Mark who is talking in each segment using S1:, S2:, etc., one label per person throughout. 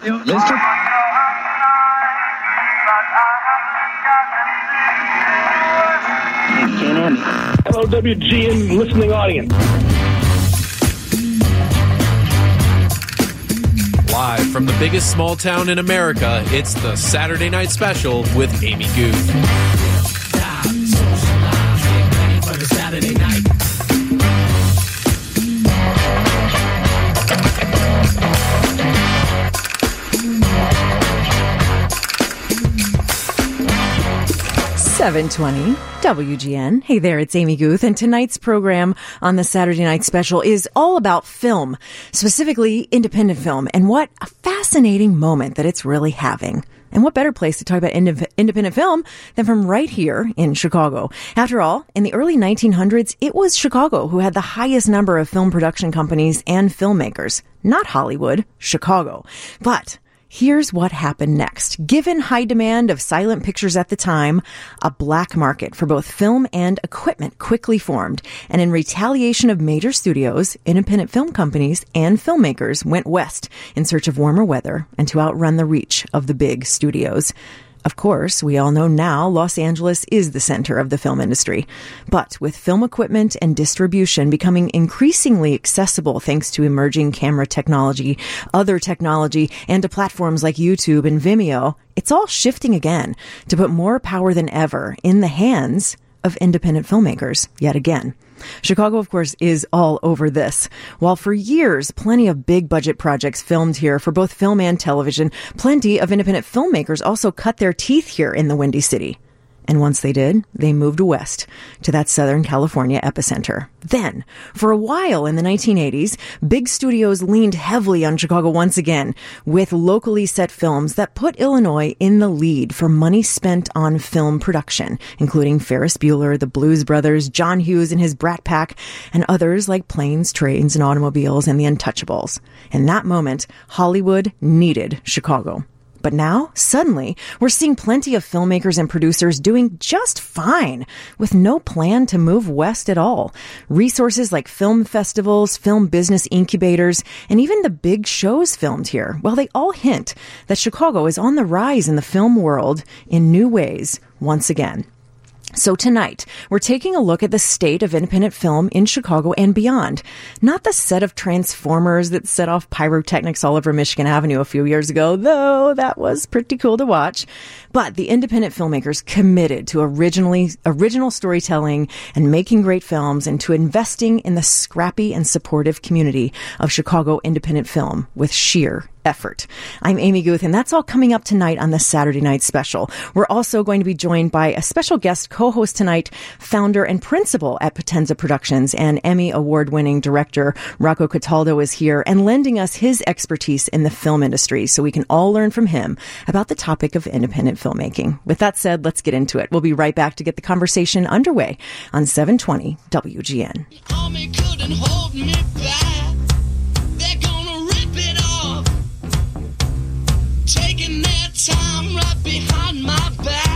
S1: Mr.
S2: Hello, WGN listening audience.
S3: Live from the biggest small town in America, it's the Saturday Night Special with Amy
S4: Guth. 720 WGN. Hey there, it's Amy Guth, and tonight's program on the Saturday Night Special is all about film, specifically independent film, and what a fascinating moment that it's really having. And what better place to talk about independent film than from right here in Chicago? After all, in the early 1900s, it was Chicago who had the highest number of film production companies and filmmakers, not Hollywood, Chicago. But Here's what happened next. Given high demand of silent pictures at the time, a black market for both film and equipment quickly formed. And in retaliation of major studios, independent film companies and filmmakers went west in search of warmer weather and to outrun the reach of the big studios. Of course, we all know now Los Angeles is the center of the film industry. But with film equipment and distribution becoming increasingly accessible thanks to emerging camera technology, other technology, and to platforms like YouTube and Vimeo, it's all shifting again to put more power than ever in the hands of independent filmmakers yet again. Chicago, of course, is all over this. While for years, plenty of big budget projects filmed here for both film and television, plenty of independent filmmakers also cut their teeth here in the Windy City. And once they did, they moved west to that Southern California epicenter. Then, for a while in the 1980s, big studios leaned heavily on Chicago once again with locally set films that put Illinois in the lead for money spent on film production, including Ferris Bueller, the Blues Brothers, John Hughes and his Brat Pack, and others like Planes, Trains, and Automobiles and The Untouchables. In that moment, Hollywood needed Chicago. But now, suddenly, we're seeing plenty of filmmakers and producers doing just fine with no plan to move west at all. Resources like film festivals, film business incubators, and even the big shows filmed here, well, they all hint that Chicago is on the rise in the film world in new ways once again. So tonight, we're taking a look at the state of independent film in Chicago and beyond. Not the set of transformers that set off pyrotechnics all over Michigan Avenue a few years ago, though that was pretty cool to watch, but the independent filmmakers committed to originally, original storytelling and making great films and to investing in the scrappy and supportive community of Chicago independent film with sheer effort. I'm Amy Guth, and that's all coming up tonight on the Saturday Night Special. We're also going to be joined by a special guest co-host tonight, founder and principal at Potenza Productions and Emmy award-winning director Rocco Cataldo is here and lending us his expertise in the film industry so we can all learn from him about the topic of independent filmmaking. With that said, let's get into it. We'll be right back to get the conversation underway on 720 WGN.
S5: Time right behind my back.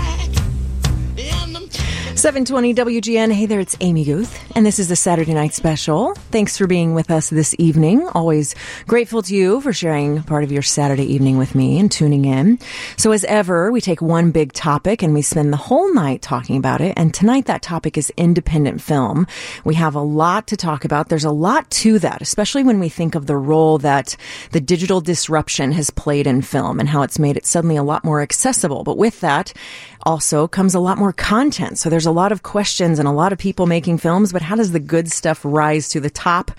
S5: And I'm
S4: 720 WGN. Hey there, it's Amy Guth, and this is the Saturday Night Special. Thanks for being with us this evening. Always grateful to you for sharing part of your Saturday evening with me and tuning in. So, as ever, we take one big topic and we spend the whole night talking about it. And tonight, that topic is independent film. We have a lot to talk about. There's a lot to that, especially when we think of the role that the digital disruption has played in film and how it's made it suddenly a lot more accessible. But with that, also comes a lot more content. So there's a lot of questions and a lot of people making films, but how does the good stuff rise to the top?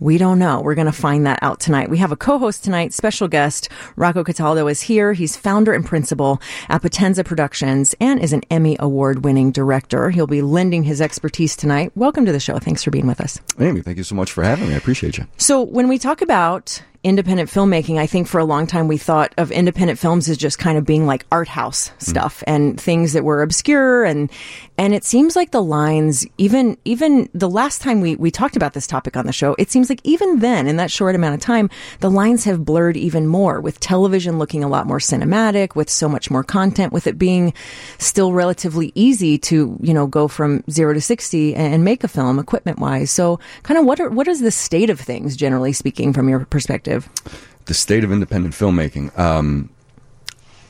S4: We don't know. We're going to find that out tonight. We have a co-host tonight, special guest. Rocco Cataldo is here. He's founder and principal at Potenza Productions and is an Emmy award winning director. He'll be lending his expertise tonight. Welcome to the show. Thanks for being with us.
S6: Amy, thank you so much for having me. I appreciate you.
S4: So when we talk about independent filmmaking, I think for a long time we thought of independent films as just kind of being like art house mm. stuff and things that were obscure and and it seems like the lines even even the last time we we talked about this topic on the show, it seems like even then in that short amount of time, the lines have blurred even more with television looking a lot more cinematic, with so much more content, with it being still relatively easy to, you know, go from 0 to 60 and, and make a film equipment wise. So kind of what are what is the state of things generally speaking from your perspective?
S6: The state of independent filmmaking. Um,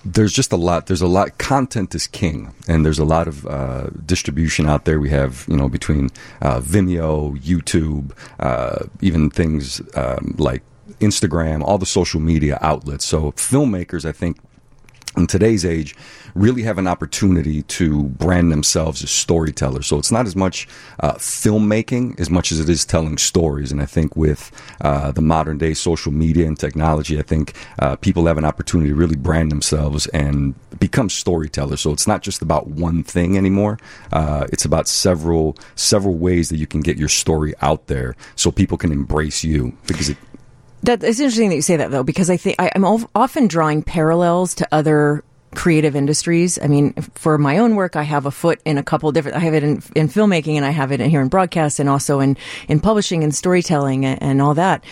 S6: there's just a lot. There's a lot. Content is king, and there's a lot of uh, distribution out there. We have, you know, between uh, Vimeo, YouTube, uh, even things um, like Instagram, all the social media outlets. So filmmakers, I think, in today's age really have an opportunity to brand themselves as storytellers. So it's not as much uh, filmmaking as much as it is telling stories. And I think with uh, the modern day social media and technology, I think uh, people have an opportunity to really brand themselves and become storytellers. So it's not just about one thing anymore. Uh, it's about several several ways that you can get your story out there so people can embrace you because it
S4: That it's interesting that you say that though, because I think I, I'm often drawing parallels to other creative industries. I mean, for my own work, I have a foot in a couple different. I have it in, in filmmaking, and I have it in, here in broadcast, and also in in publishing and storytelling and, and all that.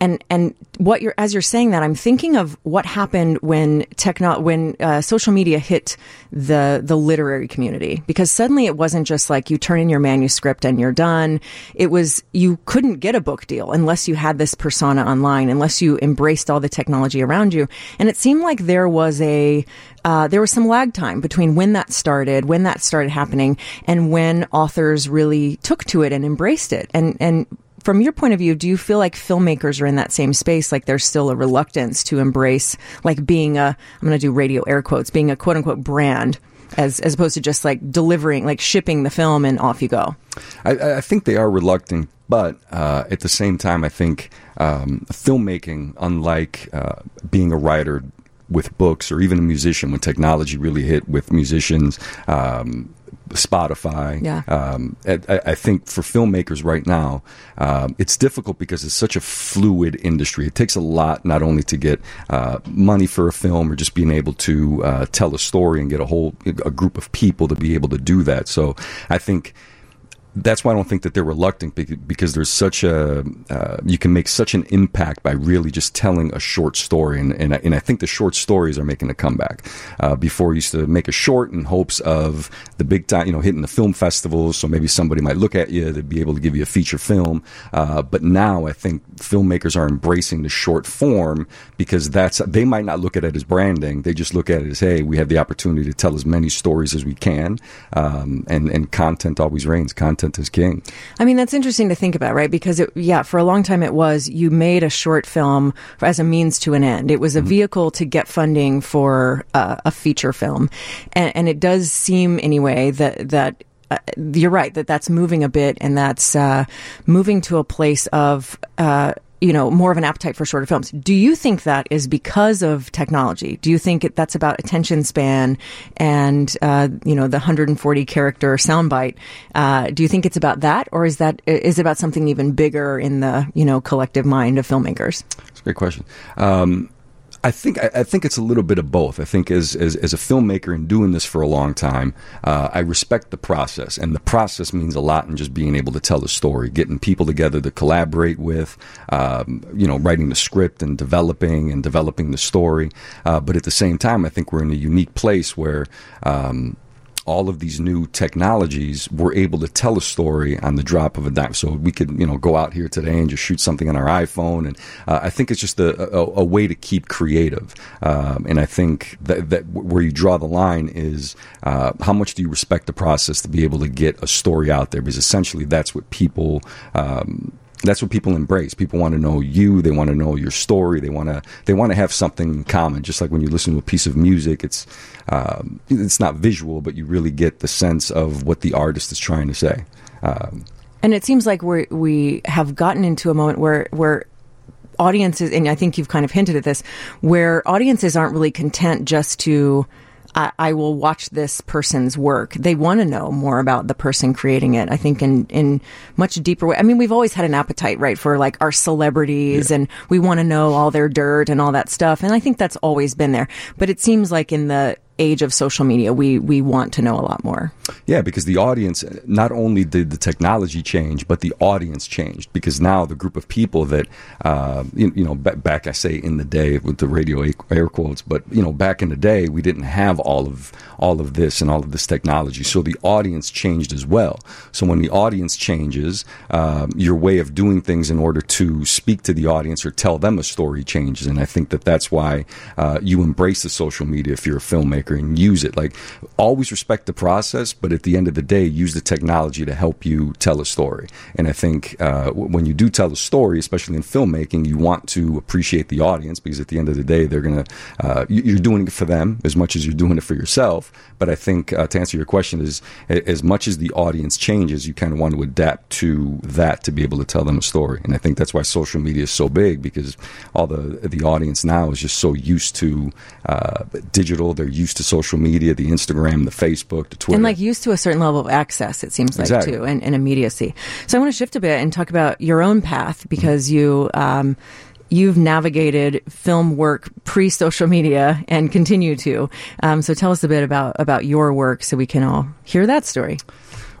S4: And and what you're as you're saying that, I'm thinking of what happened when techno when uh, social media hit the the literary community because suddenly it wasn't just like you turn in your manuscript and you're done. It was you couldn't get a book deal unless you had this persona online, unless you embraced all the technology around you. And it seemed like there was a uh, there was some lag time between when that started, when that started happening, and when authors really took to it and embraced it. And and from your point of view, do you feel like filmmakers are in that same space? Like there's still a reluctance to embrace, like being a, I'm going to do radio air quotes, being a quote unquote brand, as as opposed to just like delivering, like shipping the film and off you go.
S6: I, I think they are reluctant, but uh, at the same time, I think um, filmmaking, unlike uh, being a writer with books or even a musician, when technology really hit with musicians, um, Spotify.
S4: Yeah.
S6: Um, I, I think for filmmakers right now, um, it's difficult because it's such a fluid industry. It takes a lot not only to get uh, money for a film or just being able to uh, tell a story and get a whole a group of people to be able to do that. So I think that's why I don't think that they're reluctant because there's such a uh, you can make such an impact by really just telling a short story and and I, and I think the short stories are making a comeback. Uh, before you used to make a short in hopes of the big time you know hitting the film festivals so maybe somebody might look at you to be able to give you a feature film. Uh, but now I think filmmakers are embracing the short form because that's they might not look at it as branding. They just look at it as hey we have the opportunity to tell as many stories as we can um, and and content always reigns. Content is king.
S4: I mean, that's interesting to think about, right? Because it, yeah, for a long time it was you made a short film as a means to an end. It was a vehicle to get funding for uh, a feature film, and, and it does seem anyway that that. Uh, you're right that that's moving a bit, and that's uh, moving to a place of uh, you know more of an appetite for shorter films. Do you think that is because of technology? Do you think that's about attention span and uh, you know the 140 character soundbite? Uh, do you think it's about that, or is that is it about something even bigger in the you know collective mind of filmmakers?
S6: It's a great question. Um, I think I, I think it's a little bit of both. I think as as, as a filmmaker and doing this for a long time, uh, I respect the process, and the process means a lot in just being able to tell a story, getting people together to collaborate with, um, you know, writing the script and developing and developing the story. Uh, but at the same time, I think we're in a unique place where. Um, all of these new technologies, we're able to tell a story on the drop of a dime. So we could, you know, go out here today and just shoot something on our iPhone. And uh, I think it's just a, a, a way to keep creative. Um, and I think that, that where you draw the line is uh, how much do you respect the process to be able to get a story out there? Because essentially that's what people. Um, that's what people embrace. People want to know you. They want to know your story. They want to they want to have something in common. Just like when you listen to a piece of music, it's um, it's not visual, but you really get the sense of what the artist is trying to say. Um,
S4: And it seems like we we have gotten into a moment where where audiences, and I think you've kind of hinted at this, where audiences aren't really content just to. I, I will watch this person's work. They want to know more about the person creating it. I think in in much deeper way. I mean, we've always had an appetite, right, for like our celebrities, and we want to know all their dirt and all that stuff. And I think that's always been there. But it seems like in the age of social media, we we want to know a lot more.
S6: Yeah, because the audience, not only did the technology change, but the audience changed. Because now the group of people that, uh, you, you know, ba- back I say in the day with the radio air quotes, but you know, back in the day we didn't have all of all of this and all of this technology, so the audience changed as well. So when the audience changes, um, your way of doing things in order to speak to the audience or tell them a story changes, and I think that that's why uh, you embrace the social media if you're a filmmaker and use it. Like always respect the process, but at the end of the day, use the technology to help you tell a story. And I think uh, when you do tell a story, especially in filmmaking, you want to appreciate the audience because at the end of the day, they're gonna uh, you- you're doing it for them as much as you're doing it for yourself. But I think uh, to answer your question is as much as the audience changes, you kind of want to adapt to that to be able to tell them a story. And I think that's why social media is so big because all the the audience now is just so used to uh, digital. They're used to social media, the Instagram, the Facebook, the Twitter.
S4: And like used to a certain level of access, it seems like
S6: Exactly.
S4: too, and, and immediacy. So I want to shift a bit and talk about your own path because you um, you've navigated film work pre social media and continue to. Um, so tell us a bit about about your work so we can all hear that story.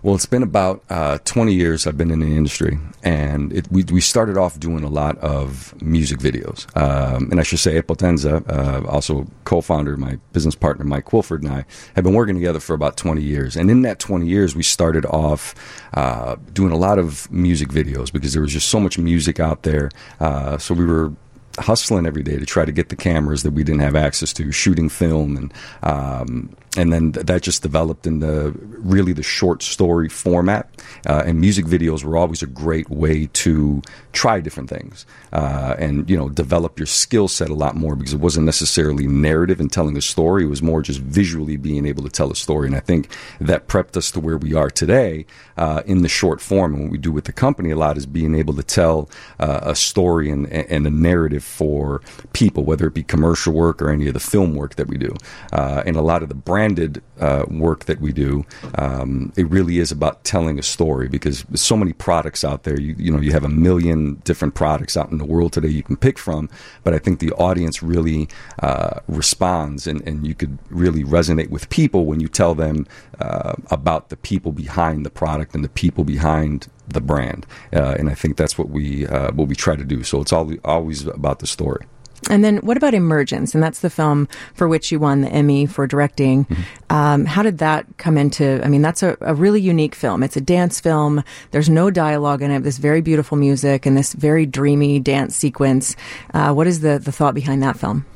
S6: Well, it's been about uh, 20 years I've been in the industry, and it, we, we started off doing a lot of music videos. Um, and I should say, Potenza, uh, also co-founder, my business partner Mike Wilford, and I have been working together for about 20 years. And in that 20 years, we started off uh, doing a lot of music videos because there was just so much music out there. Uh, so we were hustling every day to try to get the cameras that we didn't have access to, shooting film, and um, and then th- that just developed in the really the short story format. Uh, and music videos were always a great way to try different things uh, and you know develop your skill set a lot more because it wasn't necessarily narrative and telling a story; it was more just visually being able to tell a story. And I think that prepped us to where we are today uh, in the short form. And what we do with the company a lot is being able to tell uh, a story and, and a narrative for people, whether it be commercial work or any of the film work that we do. Uh, and a lot of the branded uh, work that we do, um, it really is about telling a story because there's so many products out there. You, you know, you have a million different products out in the world today you can pick from, but I think the audience really uh, responds and, and you could really resonate with people when you tell them uh, about the people behind the product and the people behind the brand. Uh, and I think that's what we uh, what we try to do. So it's all, always about the story.
S4: And then what about Emergence? And that's the film for which you won the Emmy for directing. Um, how did that come into? I mean, that's a, a really unique film. It's a dance film. There's no dialogue in it. This very beautiful music and this very dreamy dance sequence. Uh, what is the the thought behind that film?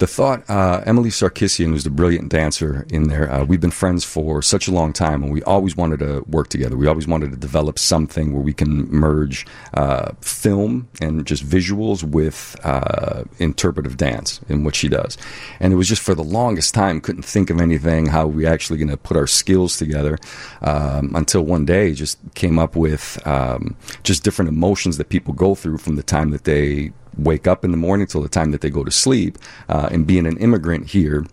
S6: The thought, uh, Emily Sarkisian, was the brilliant dancer in there, uh, we've been friends for such a long time, and we always wanted to work together. We always wanted to develop something where we can merge uh, film and just visuals with uh, interpretive dance in what she does. And it was just for the longest time, couldn't think of anything, how we actually going to put our skills together um, until one day just came up with um, just different emotions that people go through from the time that they wake up in the morning till the time that they go to sleep. Uh, and being an immigrant here,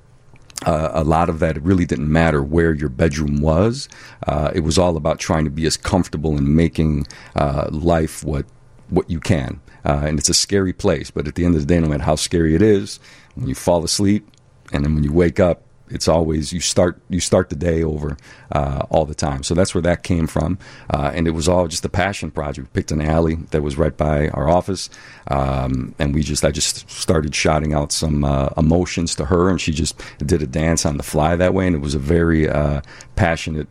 S6: uh, a lot of that really didn't matter where your bedroom was. Uh, it was all about trying to be as comfortable and making uh, life what what you can. Uh, and it's a scary place, but at the end of the day, no matter how scary it is, when you fall asleep and then when you wake up, it's always you start you start the day over uh, all the time. So that's where that came from, uh, and it was all just a passion project. We picked an alley that was right by our office, um, and we just I just started shouting out some uh, emotions to her, and she just did a dance on the fly that way, and it was a very uh, passionate.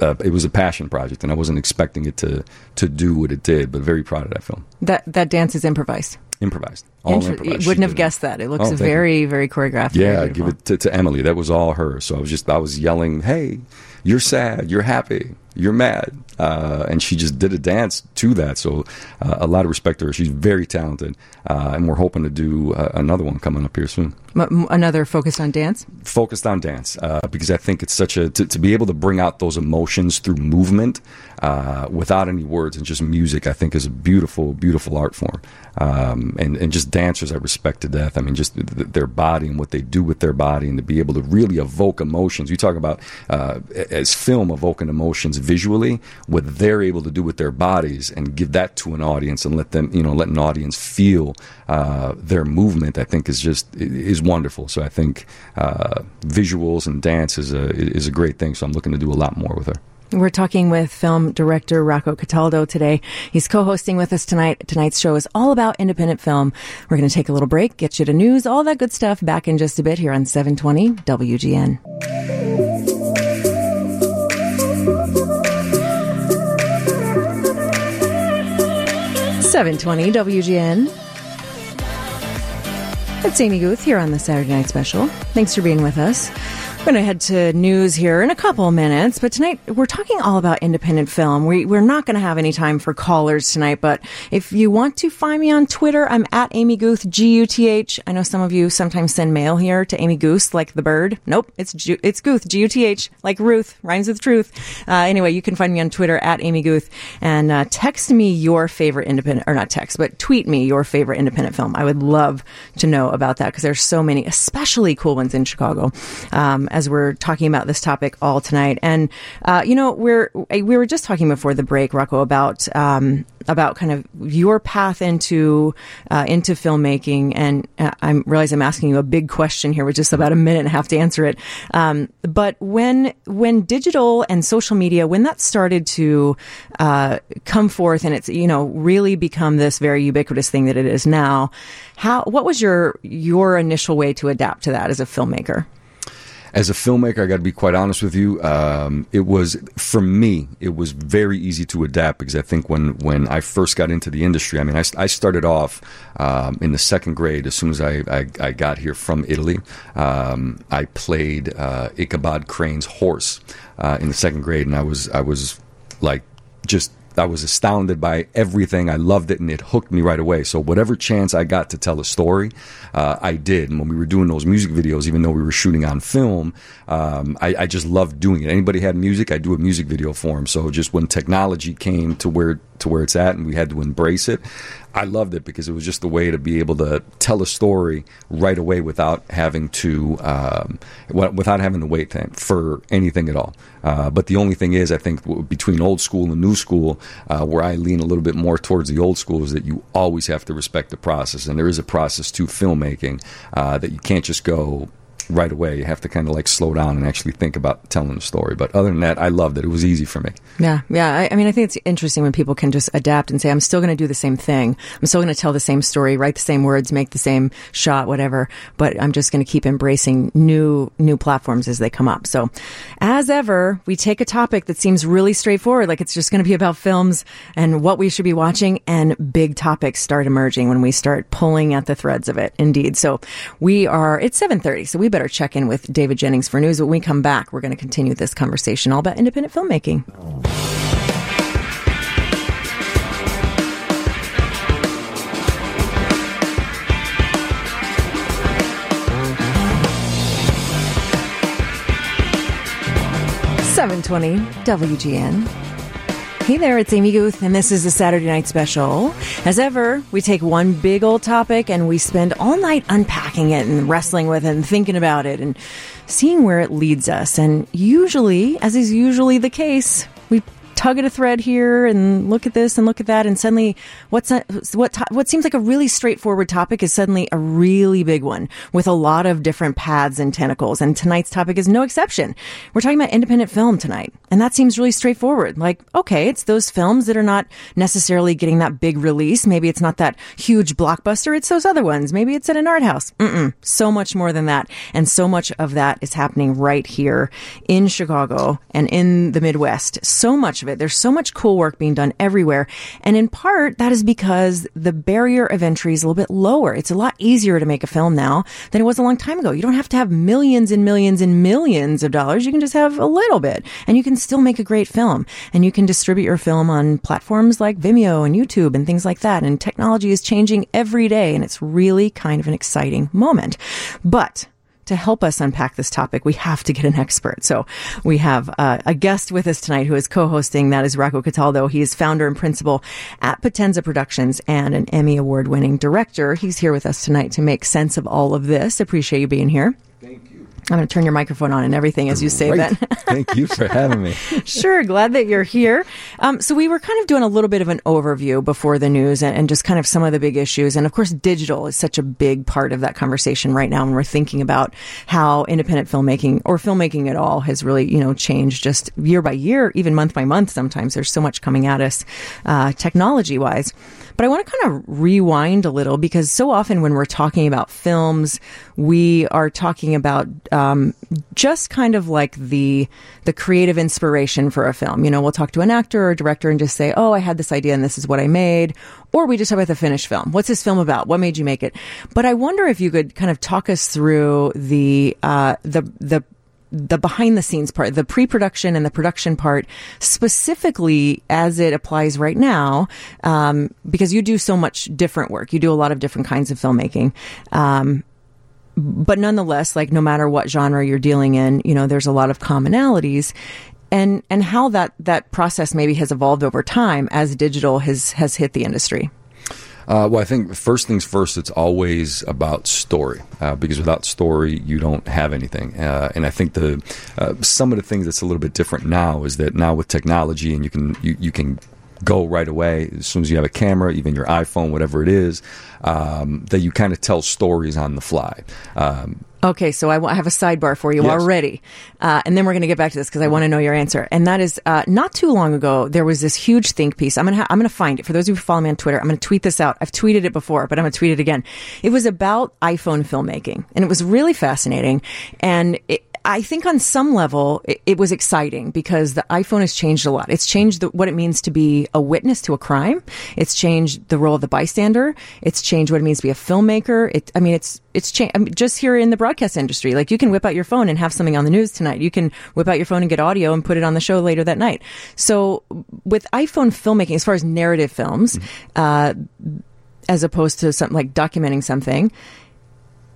S6: Uh, it was a passion project, and I wasn't expecting it to to do what it did, but very proud of that film.
S4: That that dance is improvised.
S6: Improvised, all
S4: Inter-
S6: improvised.
S4: you wouldn't have
S6: it.
S4: guessed that. It looks
S6: Oh, thank you.
S4: very very choreographed.
S6: Yeah,
S4: very
S6: give it to, to Emily. That was all her. So I was just I was yelling, "Hey, you're sad, you're happy, you're mad," uh, and she just did a dance to that. So uh, a lot of respect to her. She's very talented, uh, and we're hoping to do uh, another one coming up here soon.
S4: Another focused on dance.
S6: Focused on dance uh, because I think it's such a to, to be able to bring out those emotions through movement uh, without any words and just music. I think is a beautiful, beautiful art form. Um, and and just dancers I respect to death. I mean, just th- th- their body and what they do with their body, and to be able to really evoke emotions. You talk about uh, as film evoking emotions visually, what they're able to do with their bodies and give that to an audience and let them, you know, let an audience feel uh, their movement, I think is just is wonderful. So I think uh, visuals and dance is a is a great thing. So I'm looking to do a lot more with her.
S4: We're talking with film director Rocco Cataldo today. He's co-hosting with us tonight. Tonight's show is all about independent film. We're going to take a little break, get you to news, all that good stuff back in just a bit here on 720 WGN. Seven twenty WGN. It's Amy Guth here on the Saturday Night Special. Thanks for being with us. Going to head to news here in a couple minutes, but tonight we're talking all about independent film. We, we're not going to have any time for callers tonight, but if you want to find me on Twitter, I'm at Amy Guth, G-U-T-H. I know some of you sometimes send mail here to Amy Goose, like the bird. Nope, it's Ju- it's Guth, G-U-T-H, like Ruth, rhymes with truth. Uh, anyway, you can find me on Twitter at Amy Guth and uh, text me your favorite independent, or not text, but tweet me your favorite independent film. I would love to know about that because there's so many, especially cool ones in Chicago. Um, as we're talking about this topic all tonight. And uh, you know, we're we were just talking before the break, Rocco, about um, about kind of your path into uh, into filmmaking. And uh, I realize I'm asking you a big question here, with just about a minute and a half to answer it. Um, but when when digital and social media, when that started to uh, come forth, and it's you know really become this very ubiquitous thing that it is now, how what was your your initial way to adapt to that as a filmmaker?
S6: As a filmmaker, I got to be quite honest with you. Um, it was for me, it was very easy to adapt because I think when when I first got into the industry, I mean, I, I started off um, in the second grade. As soon as I, I, I got here from Italy, um, I played uh, Ichabod Crane's horse uh, in the second grade, and I was I was like just I was astounded by everything. I loved it, and it hooked me right away. So whatever chance I got to tell a story, uh, I did. And when we were doing those music videos, even though we were shooting on film, um, I, I just loved doing it. Anybody had music, I'd do a music video for them. So just when technology came to where to where it's at, and we had to embrace it. I loved it because it was just the way to be able to tell a story right away without having to um, without having to wait for anything at all. Uh, but the only thing is, I think between old school and new school, uh, where I lean a little bit more towards the old school, is that you always have to respect the process, and there is a process to filmmaking uh, that you can't just go right away. You have to kind of like slow down and actually think about telling the story. But other than that, I loved it. It was easy for me.
S4: Yeah, yeah. I, I mean, I think it's interesting when people can just adapt and say, "I'm still going to do the same thing. I'm still going to tell the same story, write the same words, make the same shot, whatever. But I'm just going to keep embracing new new platforms as they come up." So, as ever, we take a topic that seems really straightforward, like it's just going to be about films and what we should be watching, and big topics start emerging when we start pulling at the threads of it. Indeed. So, we are. It's 7:30, so we better check in with David Jennings for news. When we come back, we're going to continue this conversation all about independent filmmaking. Seven twenty WGN. Hey there, it's Amy Guth, and this is the Saturday Night Special. As ever, we take one big old topic and we spend all night unpacking it and wrestling with it and thinking about it and seeing where it leads us. And usually, as is usually the case, tug at a thread here and look at this and look at that, and suddenly, what's a, what to, what seems like a really straightforward topic is suddenly a really big one with a lot of different paths and tentacles. And tonight's topic is no exception. We're talking about independent film tonight, and that seems really straightforward. Like, okay, it's those films that are not necessarily getting that big release. Maybe it's not that huge blockbuster. It's those other ones. Maybe it's at an art house. Mm-mm. So much more than that, and so much of that is happening right here in Chicago and in the Midwest. So much of it. There's so much cool work being done everywhere. And in part, that is because the barrier of entry is a little bit lower. It's a lot easier to make a film now than it was a long time ago. You don't have to have millions and millions and millions of dollars. You can just have a little bit and you can still make a great film and you can distribute your film on platforms like Vimeo and YouTube and things like that. And technology is changing every day and it's really kind of an exciting moment. But to help us unpack this topic, we have to get an expert. So we have uh, a guest with us tonight who is co-hosting. That is Rocco Cataldo. He is founder and principal at Potenza Productions and an Emmy award-winning director. He's here with us tonight to make sense of all of this. Appreciate you being here.
S6: Thank.
S4: I'm going to turn your microphone on and everything as you say
S6: Great.
S4: that.
S6: Thank you for having me.
S4: sure, glad that you're here. Um, so we were kind of doing a little bit of an overview before the news and, and just kind of some of the big issues. And of course, digital is such a big part of that conversation right now when we're thinking about how independent filmmaking or filmmaking at all has really, you know, changed just year by year, even month by month. Sometimes there's so much coming at us, uh, technology wise. But I want to kind of rewind a little because so often when we're talking about films, we are talking about um, just kind of like the the creative inspiration for a film. You know, we'll talk to an actor or director and just say, "Oh, I had this idea and this is what I made," or we just talk about the finished film. What's this film about? What made you make it? But I wonder if you could kind of talk us through the uh, the the the behind the scenes part, the pre production and the production part, specifically as it applies right now, um, because you do so much different work. You do a lot of different kinds of filmmaking. Um, but nonetheless, like no matter what genre you're dealing in, you know, there's a lot of commonalities. And, and how that, that process maybe has evolved over time as digital has, has hit the industry.
S6: Uh, well, I think first things first, it's always about story uh, because without story, you don't have anything. Uh, and I think the uh, some of the things that's a little bit different now is that now with technology and you can you, you can go right away as soon as you have a camera, even your iPhone, whatever it is, um, that you kind of tell stories on the fly. Um,
S4: Okay, so I w- I have a sidebar for you
S6: Yes.
S4: already, uh, and then we're going to get back to this because I want to know your answer. And that is, uh, not too long ago, there was this huge think piece. I'm gonna ha- I'm gonna find it for those of you who follow me on Twitter. I'm gonna tweet this out. I've tweeted it before, but I'm gonna tweet it again. It was about iPhone filmmaking, and it was really fascinating. And it, I think on some level it, it was exciting because the iPhone has changed a lot. It's changed the, what it means to be a witness to a crime. It's changed the role of the bystander. It's changed what it means to be a filmmaker. It, I mean, it's it's changed. I mean, just here in the broadcast industry, like you can whip out your phone and have something on the news tonight. You can whip out your phone and get audio and put it on the show later that night. So with iPhone filmmaking, as far as narrative films, uh, as opposed to something like documenting something,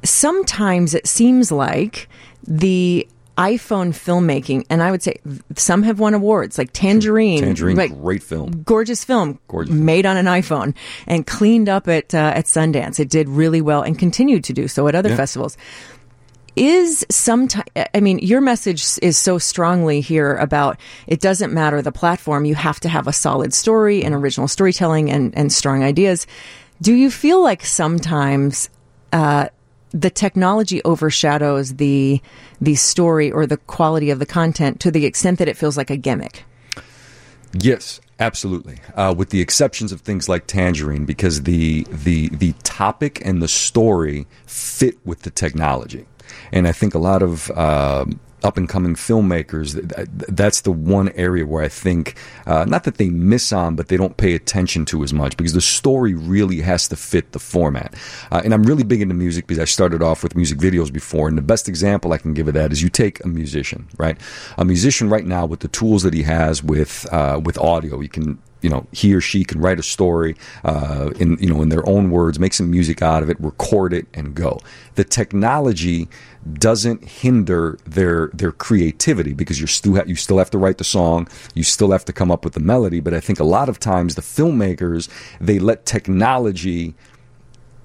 S4: sometimes it seems like the iPhone filmmaking, and I would say some have won awards, like Tangerine,
S6: Tangerine,
S4: like
S6: great film.
S4: gorgeous film,
S6: Gorgeous film.
S4: made on an iPhone and cleaned up at uh, at Sundance. It did really well and continued to do so at other
S6: Yeah.
S4: festivals. Is sometimes I mean your message is so strongly here about it doesn't matter the platform you have to have a solid story and original storytelling and and strong ideas. Do you feel like sometimes uh, the technology overshadows the the story or the quality of the content to the extent that it feels like a gimmick?
S6: Yes, absolutely. Uh, with the exceptions of things like Tangerine, because the the the topic and the story fit with the technology, and I think a lot of um up and coming filmmakers th- th- that's the one area where I think uh, not that they miss on, but they don't pay attention to as much because the story really has to fit the format. Uh, and I'm really big into music because I started off with music videos before, and the best example I can give of that is you take a musician, right? A musician right now with the tools that he has with uh, with audio, he can you know he or she can write a story uh, in you know in their own words, make some music out of it, record it, and go. The technology doesn't hinder their their creativity because you still ha- you still have to write the song, you still have to come up with the melody. But I think a lot of times the filmmakers they let technology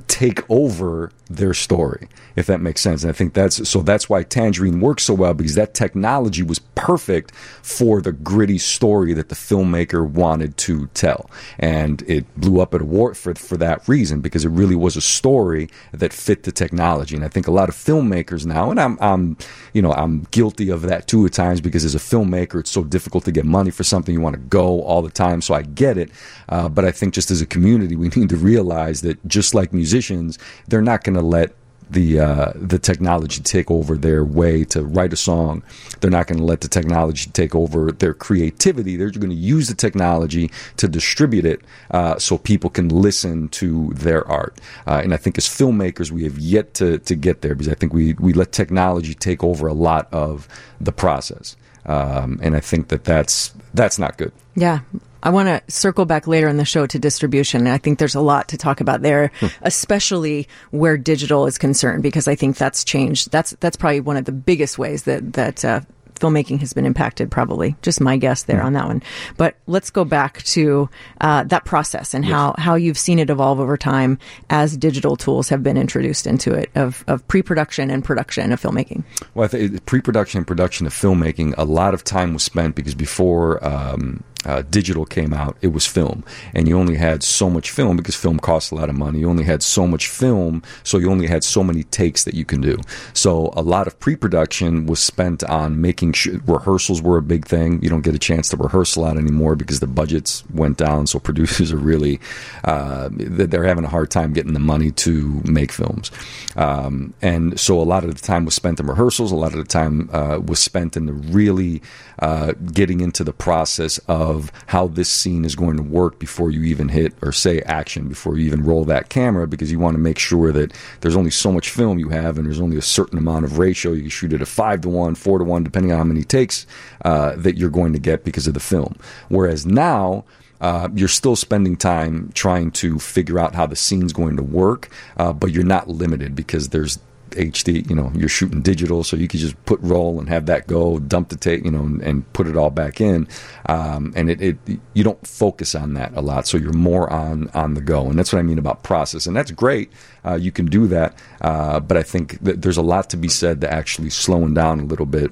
S6: take over their story, if that makes sense. And I think that's so that's why Tangerine works so well because that technology was perfect for the gritty story that the filmmaker wanted to tell. And it blew up at award for for that reason because it really was a story that fit the technology. And I think a lot of filmmakers now, and I'm I'm you know, I'm guilty of that too at times because as a filmmaker it's so difficult to get money for something you want to go all the time. So I get it. Uh, but I think just as a community we need to realize that just like musicians, they're not going to let the uh, the technology take over their way to write a song. They're not going to let the technology take over their creativity. They're going to use the technology to distribute it uh, so people can listen to their art. Uh, and I think as filmmakers, we have yet to to get there because I think we we let technology take over a lot of the process. Um, and I think that that's that's not good.
S4: Yeah. I want to circle back later in the show to distribution. And I think there's a lot to talk about there, especially where digital is concerned, because I think that's changed. That's that's probably one of the biggest ways that that uh, filmmaking has been impacted. Probably, just my guess there on that one. But let's go back to uh, that process and how how you've seen it evolve over time as digital tools have been introduced into it of of pre production and production of filmmaking.
S6: Well, I think pre-production and production of filmmaking, a lot of time was spent because before um, uh, digital came out, it was film, and you only had so much film because film costs a lot of money. You only had so much film, so you only had so many takes that you can do. So a lot of pre-production was spent on making sure rehearsals were a big thing. You don't get a chance to rehearse a lot anymore because the budgets went down. So producers are really uh, they're having a hard time getting the money to make films, um, and so a lot of the time was spent in rehearsals. A lot of the time uh, was spent in the really uh, getting into the process of how this scene is going to work before you even hit or say action, before you even roll that camera, because you want to make sure that there's only so much film you have and there's only a certain amount of ratio. You can shoot it a five to one, four to one, depending on how many takes uh, that you're going to get because of the film. Whereas now, uh, you're still spending time trying to figure out how the scene's going to work, uh, but you're not limited because there's HD, you know, you're shooting digital, so you could just put roll and have that go, dump the tape, you know, and, and put it all back in. Um, and it, it, you don't focus on that a lot, so you're more on on the go, and that's what I mean about process, and that's great. Uh, you can do that, uh, but I think that there's a lot to be said to actually slowing down a little bit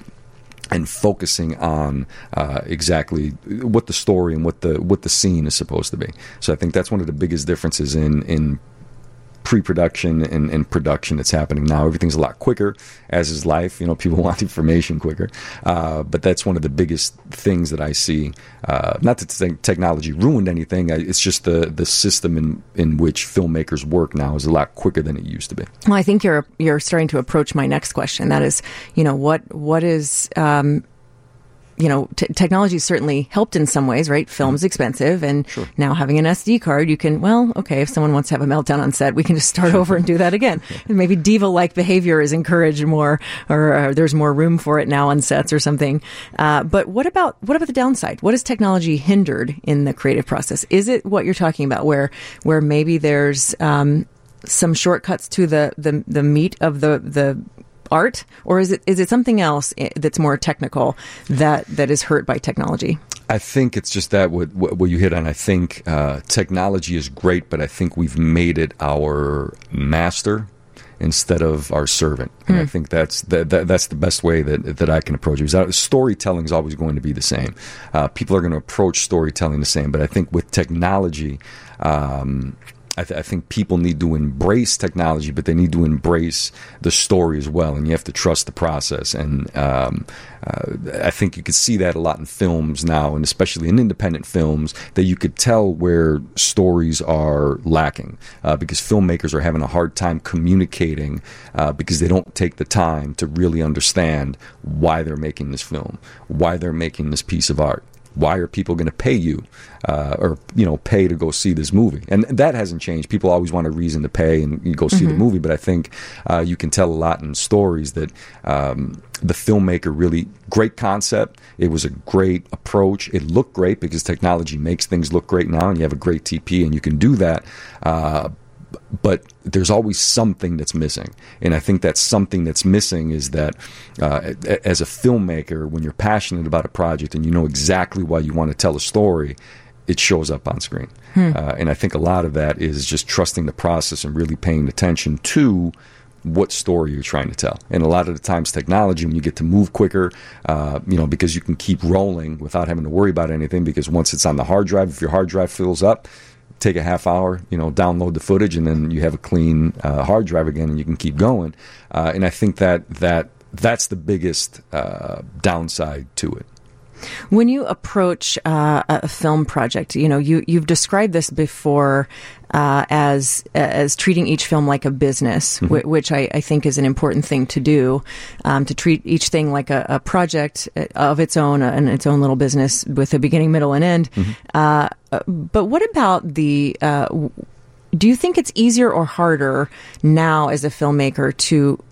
S6: and focusing on uh, exactly what the story and what the what the scene is supposed to be. So I think that's one of the biggest differences in in pre-production and, and production that's happening now. Everything's a lot quicker, as is life. You know, people want information quicker, uh, but that's one of the biggest things that I see. Uh, not that te- technology ruined anything; it's just the the system in in which filmmakers work now is a lot quicker than it used to be.
S4: Well, I think you're you're starting to approach my next question. That is, you know, what what is um, you know, t- technology certainly helped in some ways, right? Film's expensive, and now having an SD card, you can, well, okay, if someone wants to have a meltdown on set, we can just start over and do that again. And maybe diva-like behavior is encouraged more, or uh, there's more room for it now on sets or something. Uh, but what about what about the downside? What has technology hindered in the creative process? Is it what you're talking about, where where maybe there's um, some shortcuts to the, the the meat of the the art, or is it is it something else that's more technical that that is hurt by technology?
S6: I think it's just that what, what, you hit on. I think uh, technology is great, but I think we've made it our master instead of our servant. And I think that's that, that, that's the best way that that I can approach it. Because storytelling is always going to be the same. Uh, people are going to approach storytelling the same, but I think with technology. Um, I, th- I think people need to embrace technology, but they need to embrace the story as well, and you have to trust the process. And um, uh, I think you could see that a lot in films now, and especially in independent films, that you could tell where stories are lacking uh, because filmmakers are having a hard time communicating uh, because they don't take the time to really understand why they're making this film, why they're making this piece of art why are people going to pay you uh, or you know pay to go see this movie? And that hasn't changed. People always want a reason to pay and go see the movie but i think uh, you can tell a lot in stories that um, the filmmaker really great concept. It was a great approach. It looked great because technology makes things look great now and you have a great DP and you can do that. Uh, but there's always something that's missing. And I think that something that's missing is that uh, as a filmmaker, when you're passionate about a project and you know exactly why you want to tell a story, it shows up on screen. Uh, and I think a lot of that is just trusting the process and really paying attention to what story you're trying to tell. And a lot of the times, technology, when you get to move quicker, uh, you know, because you can keep rolling without having to worry about anything, because once it's on the hard drive, if your hard drive fills up, take a half hour, you know, download the footage, and then you have a clean uh, hard drive again, and you can keep going. Uh, and I think that that that's the biggest uh, downside to it.
S4: When you approach uh, a film project, you know you you've described this before uh, as as treating each film like a business, whi- which I, I think is an important thing to do. Um, to treat each thing like a, a project uh, of its own uh, and its own little business with a beginning, middle, and end. Uh, uh, but what about the? Uh, do you think it's easier or harder now as a filmmaker to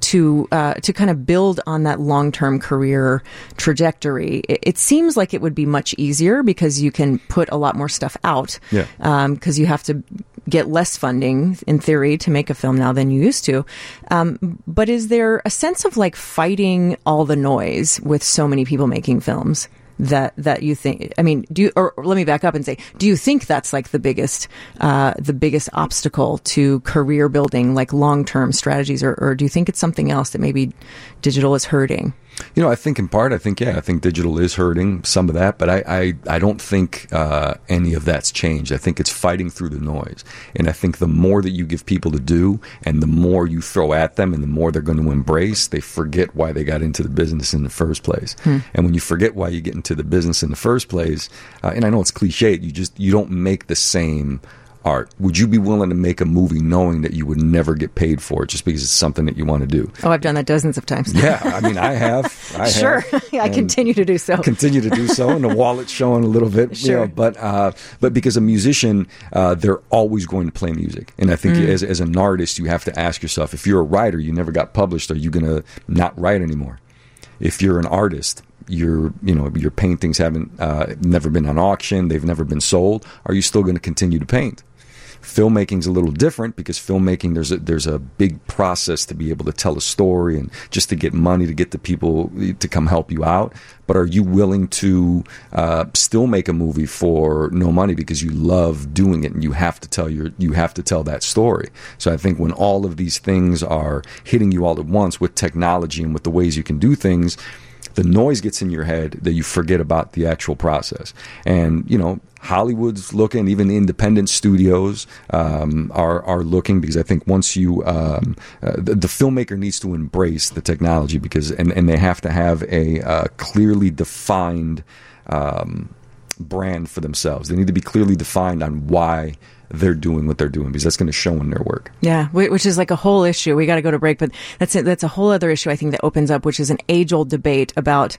S4: to uh, to kind of build on that long term career trajectory. It, it seems like it would be much easier because you can put a lot more stuff out.
S6: Yeah.
S4: Because you have to get less funding in theory to make a film now than you used to. Um, but is there a sense of like fighting all the noise with so many people making films? That that you think? I mean, do you? Or, let me back up and say, do you think that's like the biggest, uh, the biggest obstacle to career building, like long term strategies, or, or do you think it's something else that maybe digital is hurting?
S6: You know, I think in part, I think yeah, I think digital is hurting some of that, but I I, I don't think uh, any of that's changed. I think it's fighting through the noise, and I think the more that you give people to do, and the more you throw at them, and the more they're going to embrace, they forget why they got into the business in the first place. And when you forget why you get into the business in the first place, uh, and I know it's cliched, you just you don't make the same art. Would you be willing to make a movie knowing that you would never get paid for it just because it's something that you want to do?
S4: Oh, I've done that dozens of times.
S6: Yeah, I mean, I have. I
S4: sure,
S6: have,
S4: I continue to do so.
S6: Continue to do so, and the wallet's showing a little bit. You
S4: Sure.
S6: know, but uh, but because a musician, uh, they're always going to play music, and I think
S4: Mm.
S6: as as an artist, you have to ask yourself: if you're a writer, you never got published, are you going to not write anymore? If you're an artist. Your, you know, your paintings haven't uh, never been on auction. They've never been sold. Are you still going to continue to paint? Filmmaking's a little different because filmmaking there's a there's a big process to be able to tell a story and just to get money to get the people to come help you out. But are you willing to uh, still make a movie for no money because you love doing it and you have to tell your you have to tell that story? So i think when all of these things are hitting you all at once with technology and with the ways you can do things the noise gets in your head that you forget about the actual process. And you know, Hollywood's looking, even independent studios um, are are looking because I think once you um, uh, the, the filmmaker needs to embrace the technology because and and they have to have a uh, clearly defined. Um, brand for themselves. They need to be clearly defined on why they're doing what they're doing because that's going to show in their work.
S4: Yeah, which is like a whole issue. We got to go to break, but that's. That's a whole other issue I think that opens up, which is an age old debate about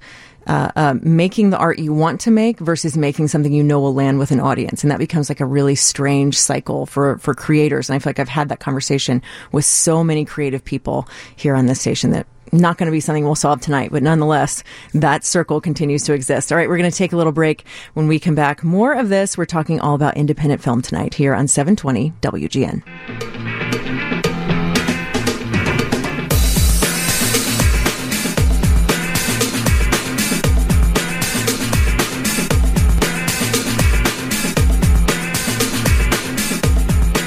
S4: uh, uh, making the art you want to make versus making something you know will land with an audience, and that becomes like a really strange cycle for for creators. And I feel like I've had that conversation with so many creative people here on this station that. Not going to be something we'll solve tonight, but nonetheless, that circle continues to exist. All right, we're going to take a little break. When we come back, more of this. We're talking all about independent film tonight here on 720 WGN.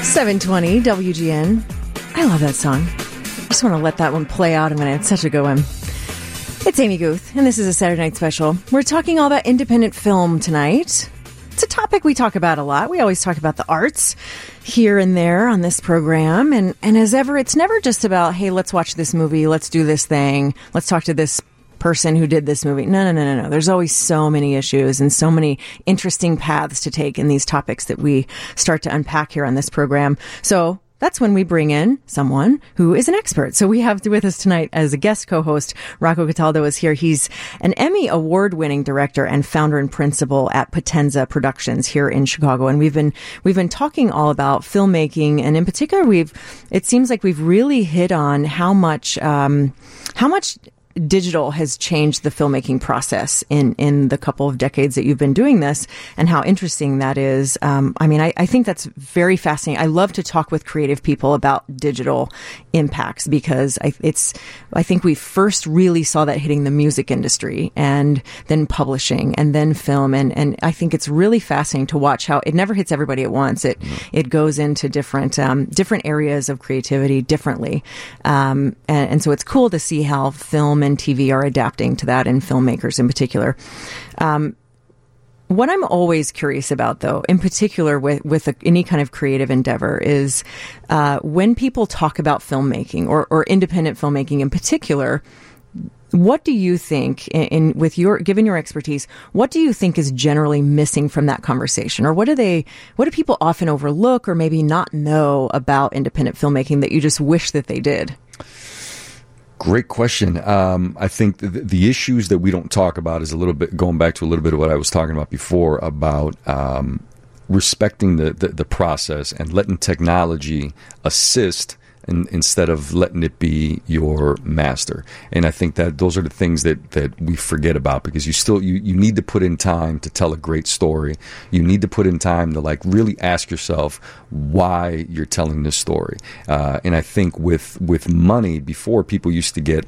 S4: Seven twenty WGN. I love that song. I just want to let that one play out a minute. It's such a good one. It's Amy Guth, and this is a Saturday Night Special. We're talking all about independent film tonight. It's a topic we talk about a lot. We always talk about the arts here and there on this program, and and as ever, it's never just about hey, let's watch this movie, let's do this thing, let's talk to this person who did this movie. No, no, no, no, no. There's always so many issues and so many interesting paths to take in these topics that we start to unpack here on this program. So that's when we bring in someone who is an expert. So we have with us tonight as a guest co-host, Rocco Cataldo is here. He's an Emmy award winning director and founder and principal at Potenza Productions here in Chicago. And we've been, we've been talking all about filmmaking. And in particular, we've, it seems like we've really hit on how much, um, how much digital has changed the filmmaking process in in the couple of decades that you've been doing this, and how interesting that is. Um, I mean, I, I think that's very fascinating. I love to talk with creative people about digital impacts because I, it's. I think we first really saw that hitting the music industry, and then publishing, and then film, and and I think it's really fascinating to watch how it never hits everybody at once. It it goes into different um, different areas of creativity differently, um, and, and so it's cool to see how film and TV are adapting to that, and filmmakers in particular. Um, what I'm always curious about, though, in particular with with a, any kind of creative endeavor, is uh, when people talk about filmmaking or, or independent filmmaking in particular. What do you think, in, in with your given your expertise, what do you think is generally missing from that conversation, or what do they, what do people often overlook or maybe not know about independent filmmaking that you just wish that they did?
S6: Great question. Um, I think the, the issues that we don't talk about is a little bit going back to a little bit of what I was talking about before about um, respecting the, the, the process and letting technology assist in, instead of letting it be your master. And I think that those are the things that, that we forget about because you still you, you need to put in time to tell a great story. You need to put in time to like really ask yourself why you're telling this story. Uh, and I think with with money before people used to get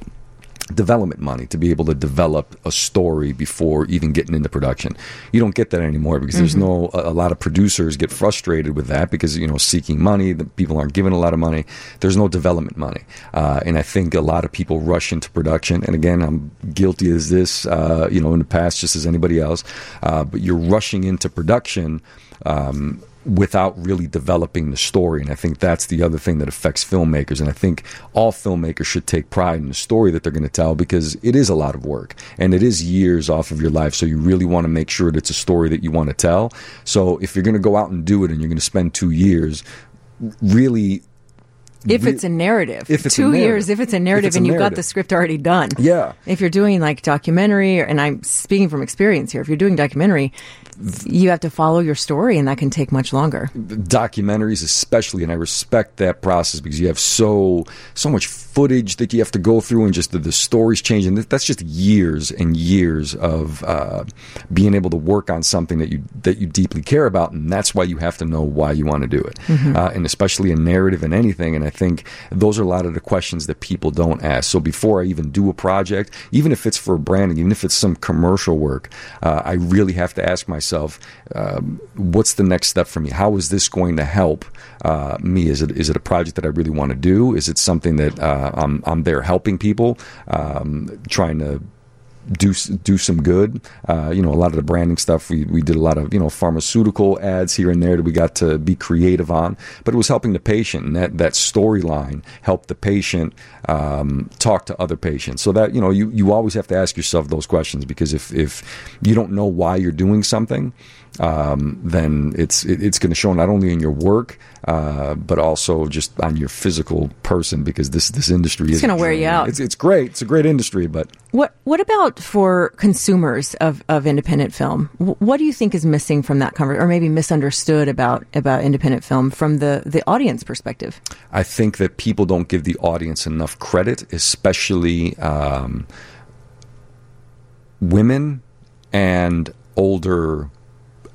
S6: development money to be able to develop a story before even getting into production. You don't get that anymore because there's no a, a lot of producers get frustrated with that because you know seeking money, the people aren't given a lot of money. There's no development money, uh, and I think a lot of people rush into production. And again, I'm guilty as this, uh, you know, in the past, just as anybody else. Uh, but you're rushing into production. Um, without really developing the story. And I think that's the other thing that affects filmmakers. And I think all filmmakers should take pride in the story that they're going to tell because it is a lot of work and it is years off of your life. So you really want to make sure that it's a story that you want to tell. So if you're going to go out and do it and you're going to spend two years, really
S4: If
S6: re-
S4: it's a narrative,
S6: If it's a
S4: two
S6: narrative.
S4: years, if it's a
S6: If
S4: narrative
S6: it's a
S4: and you've got the script already done.
S6: Yeah.
S4: If you're doing like documentary, and I'm speaking from experience here, if you're doing documentary, you have to follow your story, and that can take much longer.
S6: documentaries especially and i respect that process because you have so so much footage that you have to go through and just the, the stories change and that's just years and years of uh, being able to work on something that you that you deeply care about and that's why you have to know why you want to do it. Uh, and especially a narrative and anything and i think those are a lot of the questions that people don't ask. So before i even do a project even if it's for branding even if it's some commercial work uh, i really have to ask myself um, what's the next step for me? How is this going to help uh, me? Is it is it a project that i really want to do? Is it something that uh, I'm, I'm there helping people um, trying to do do some good. Uh, you know, a lot of the branding stuff we we did a lot of you know pharmaceutical ads here and there that we got to be creative on, but it was helping the patient and that that storyline helped the patient um, talk to other patients. So that you know you you always have to ask yourself those questions because if if you don't know why you're doing something. Um, then it's it, it's going to show not only in your work, uh, but also just on your physical person because this this industry is
S4: gonna wear you out.
S6: It's it's great. It's a great industry, but
S4: What What about for consumers of, of independent film? What do you think is missing from that conversation, or maybe misunderstood about about independent film from the the audience perspective?
S6: I think that people don't give the audience enough credit, especially um, women and older.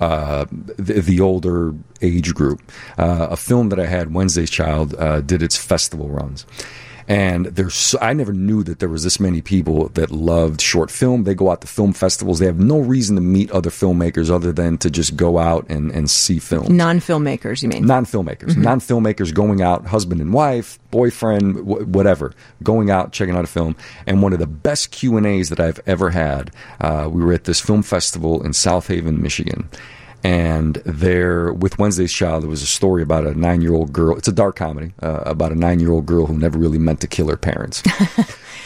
S6: Uh, the, the older age group. Uh, a film that I had, Wednesday's Child, uh, did its festival runs. And there's, so, I never knew that there was this many people that loved short film. They go out to film festivals. They have no reason to meet other filmmakers other than to just go out and, and see films
S4: Non filmmakers, you mean?
S6: non filmmakers, non filmmakers going out, husband and wife, boyfriend, wh- whatever, going out checking out a film. And one of the best Q and A's that I've ever had, uh, we were at this film festival in South Haven, Michigan. And there, with Wednesday's Child, there was a story about a nine year old girl. It's a dark comedy uh, about a nine year old girl who never really meant to kill her parents.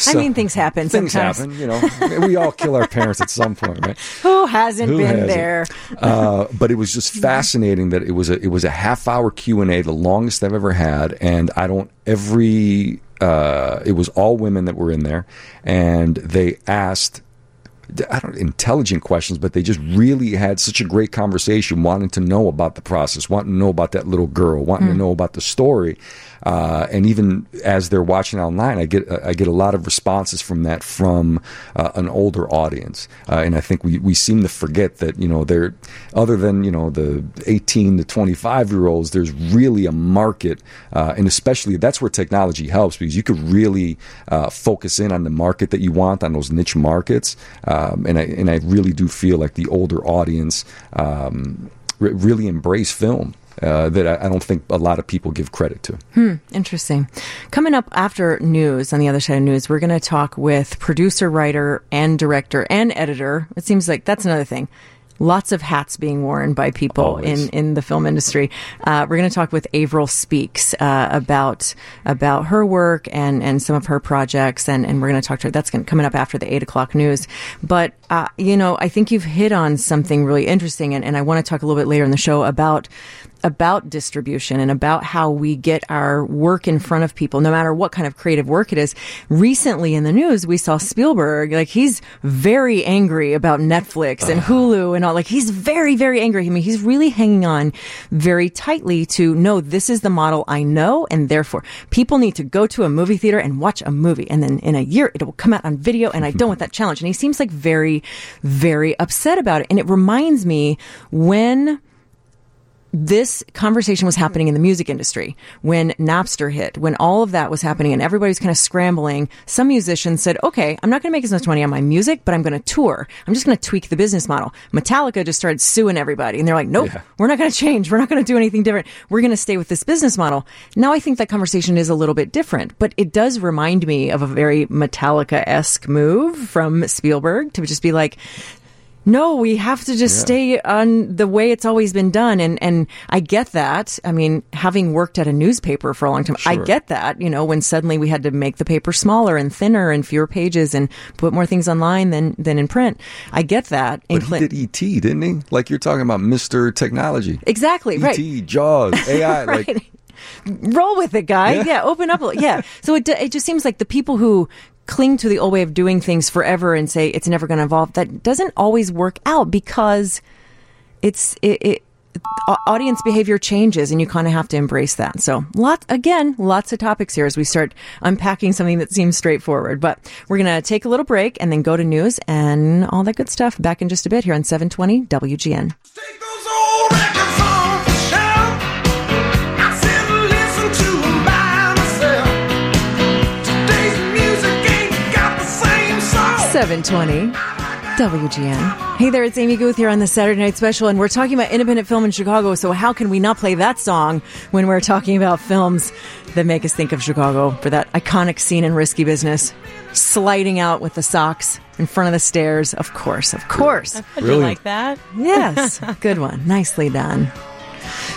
S4: I mean, things happen.
S6: Things
S4: sometimes.
S6: happen, you know. We all kill our parents at some point, right?
S4: Who hasn't
S6: Who
S4: been
S6: hasn't?
S4: there?
S6: uh, but it was just fascinating that it was a it was a half hour Q and A, the longest I've ever had, and I don't every uh, it was all women that were in there, and they asked. I don't intelligent questions, but they just really had such a great conversation, wanting to know about the process, wanting to know about that little girl, wanting to hmm. know about the story, uh, and even as they're watching online, I get I get a lot of responses from that from uh, an older audience, uh, and I think we, we seem to forget that you know they're other than you know the eighteen to twenty five year olds, there's really a market, uh, and especially that's where technology helps because you could really uh, focus in on the market that you want on those niche markets, um, and I and I really do feel like the older audience um, re- really embrace film. Uh, that I, I don't think a lot of people give credit to.
S4: Interesting. Coming up after news, on the other side of news, we're going to talk with producer, writer, and director and editor. It seems like that's another thing. Lots of hats being worn by people
S6: Always.
S4: in, in the film industry. Uh, we're going to talk with Avril Speaks uh, about about her work and, and some of her projects, and, and we're going to talk to her. That's gonna, coming up after the eight o'clock news. But uh, you know, I think you've hit on something really interesting, and, and I want to talk a little bit later in the show about about distribution and about how we get our work in front of people, no matter what kind of creative work it is. Recently in the news, we saw Spielberg, like he's very angry about Netflix and ah. Hulu and all, like he's very, very angry. I mean, he's really hanging on very tightly to, no, this is the model I know, and therefore people need to go to a movie theater and watch a movie, and then in a year it will come out on video, and I don't want that challenge. And he seems like very, very upset about it. And it reminds me when this conversation was happening in the music industry when Napster hit, when all of that was happening and everybody was kind of scrambling. Some musicians said, okay, I'm not going to make as much money on my music, but I'm going to tour. I'm just going to tweak the business model. Metallica just started suing everybody and they're like, nope,
S6: Yeah.
S4: we're not going to change. We're not going to do anything different. We're going to stay with this business model. Now I think that conversation is a little bit different, but it does remind me of a very Metallica-esque move from Spielberg to just be like, no, we have to just stay on the way it's always been done. And, and I get that. I mean, having worked at a newspaper for a long time, I get that, you know, when suddenly we had to make the paper smaller and thinner and fewer pages and put more things online than, than in print. I get that.
S6: But he did ET, didn't he? Like you're talking about Mr. Technology.
S4: Exactly, right.
S6: ET, Jaws, AI. Like
S4: right. Roll with it, guy. Yeah,
S6: Yeah.
S4: open up. Yeah. So it, it just seems like the people who cling to the old way of doing things forever and say it's never going to evolve, that doesn't always work out because it's, it, it audience behavior changes and you kind of have to embrace that. So lots, again, lots of topics here as we start unpacking something that seems straightforward, but we're going to take a little break and then go to news and all that good stuff back in just a bit here on 720 WGN. 720 WGN. Hey there, it's Amy Guth here on the Saturday Night Special, and we're talking about independent film in Chicago. So, how can we not play that song when we're talking about films that make us think of Chicago for that iconic scene in Risky Business? Sliding out with the socks in front of the stairs. Of course, of course.
S7: How'd you like that?
S4: Yes, good one. Nicely done.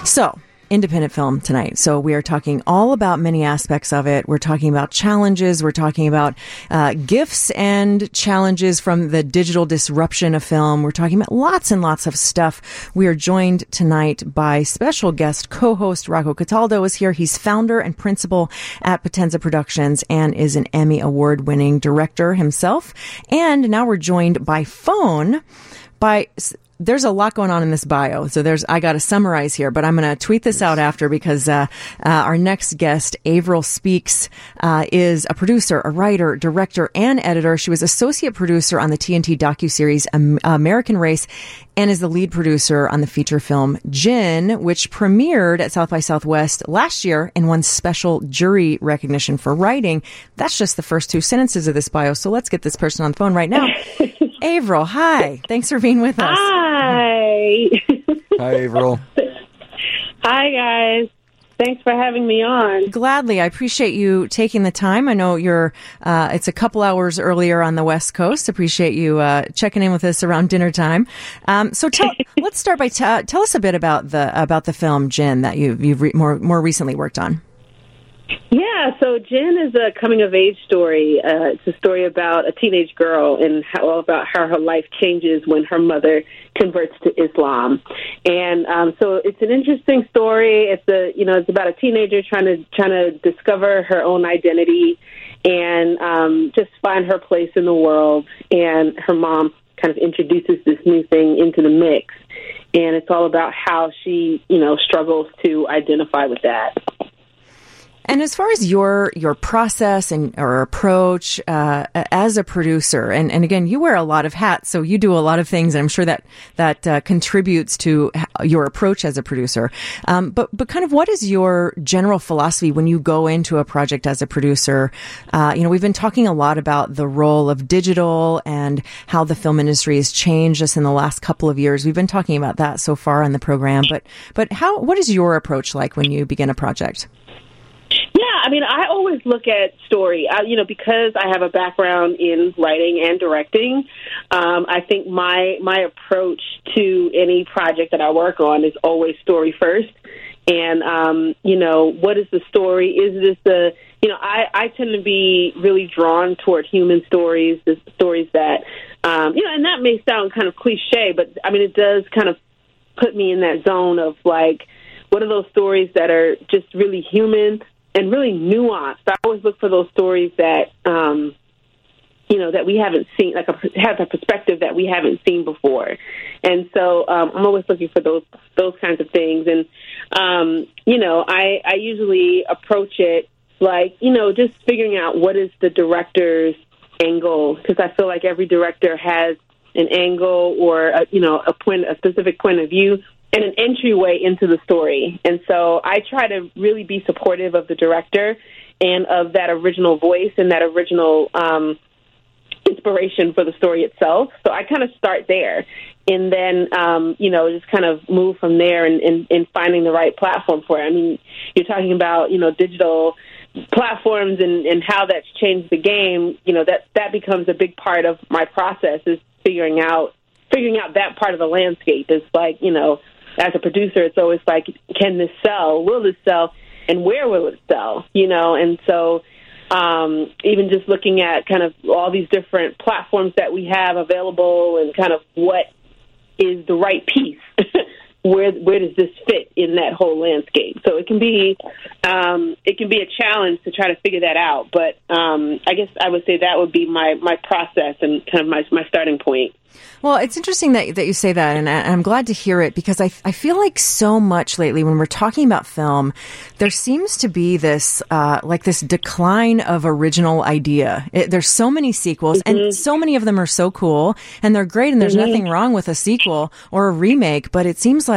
S4: So, independent film tonight. So, we are talking all about many aspects of it. We're talking about challenges. We're talking about uh, gifts and challenges from the digital disruption of film. We're talking about lots and lots of stuff. We are joined tonight by special guest co-host Rocco Cataldo is here. He's founder and principal at Potenza Productions and is an Emmy award winning director himself. And now we're joined by phone by there's a lot going on in this bio. So there's, I got to summarize here, but I'm going to tweet this out after because, uh, uh, our next guest, Avril Speaks, uh, is a producer, a writer, director, and editor. She was associate producer on the TNT docuseries Am- American Race and is the lead producer on the feature film Jinn, which premiered at South by Southwest last year and won special jury recognition for writing. That's just the first two sentences of this bio. So let's get this person on the phone right now. Avril, hi. Thanks for being with us.
S2: Hi.
S6: Hi, Avril.
S2: Hi, guys. Thanks for having me on.
S4: Gladly, I appreciate you taking the time. I know you're. Uh, it's a couple hours earlier on the West Coast. Appreciate you uh, checking in with us around dinner time. Um, so, tell, let's start by t- uh, tell us a bit about the about the film Jinn that you you've re- more more recently worked on.
S2: Yeah, so Jinn is a coming of age story. Uh, it's a story about a teenage girl and how about how her life changes when her mother converts to Islam. And um, so it's an interesting story. It's a you know it's about a teenager trying to trying to discover her own identity and um, just find her place in the world. And her mom kind of introduces this new thing into the mix. And it's all about how she, you know, struggles to identify with that.
S4: And as far as your your process and or approach uh, as a producer, and, and again, you wear a lot of hats, so you do a lot of things, and I'm sure that that uh, contributes to your approach as a producer. Um, but but kind of what is your general philosophy when you go into a project as a producer? Uh, you know, we've been talking a lot about the role of digital and how the film industry has changed us in the last couple of years. We've been talking about that so far on the program, but but how what is your approach like when you begin a project?
S2: Yeah, I mean, I always look at story. I, you know, because I have a background in writing and directing. Um, I think my my approach to any project that I work on is always story first. And um, you know, what is the story? Is this the you know, I, I tend to be really drawn toward human stories, the stories that um, you know, and that may sound kind of cliche, but I mean, it does kind of put me in that zone of like what are those stories that are just really human and really nuanced. I always look for those stories that um, you know that we haven't seen, like a have a perspective that we haven't seen before. And so um, I'm always looking for those those kinds of things. And um, you know, I I usually approach it like you know just figuring out what is the director's angle because I feel like every director has an angle or a, you know a point a specific point of view and an entryway into the story. And so I try to really be supportive of the director and of that original voice and that original um, inspiration for the story itself. So I kind of start there. And then, um, you know, just kind of move from there and, and, and finding the right platform for it. I mean, you're talking about, you know, digital platforms and, and how that's changed the game. You know, that, that becomes a big part of my process is figuring out, figuring out that part of the landscape is like, you know, as a producer, it's always like, can this sell? Will this sell? And where will it sell? You know, and so um, even just looking at kind of all these different platforms that we have available and kind of what is the right piece. where where does this fit in that whole landscape? So it can be um, it can be a challenge to try to figure that out. But um, I guess I would say that would be my my process and kind of my my starting point.
S4: Well, it's interesting that, that you say that, and I- I'm glad to hear it because I, I feel like so much lately when we're talking about film, there seems to be this uh, like this decline of original idea. It, there's so many sequels, and so many of them are so cool, and they're great, and there's nothing wrong with a sequel or a remake. But it seems like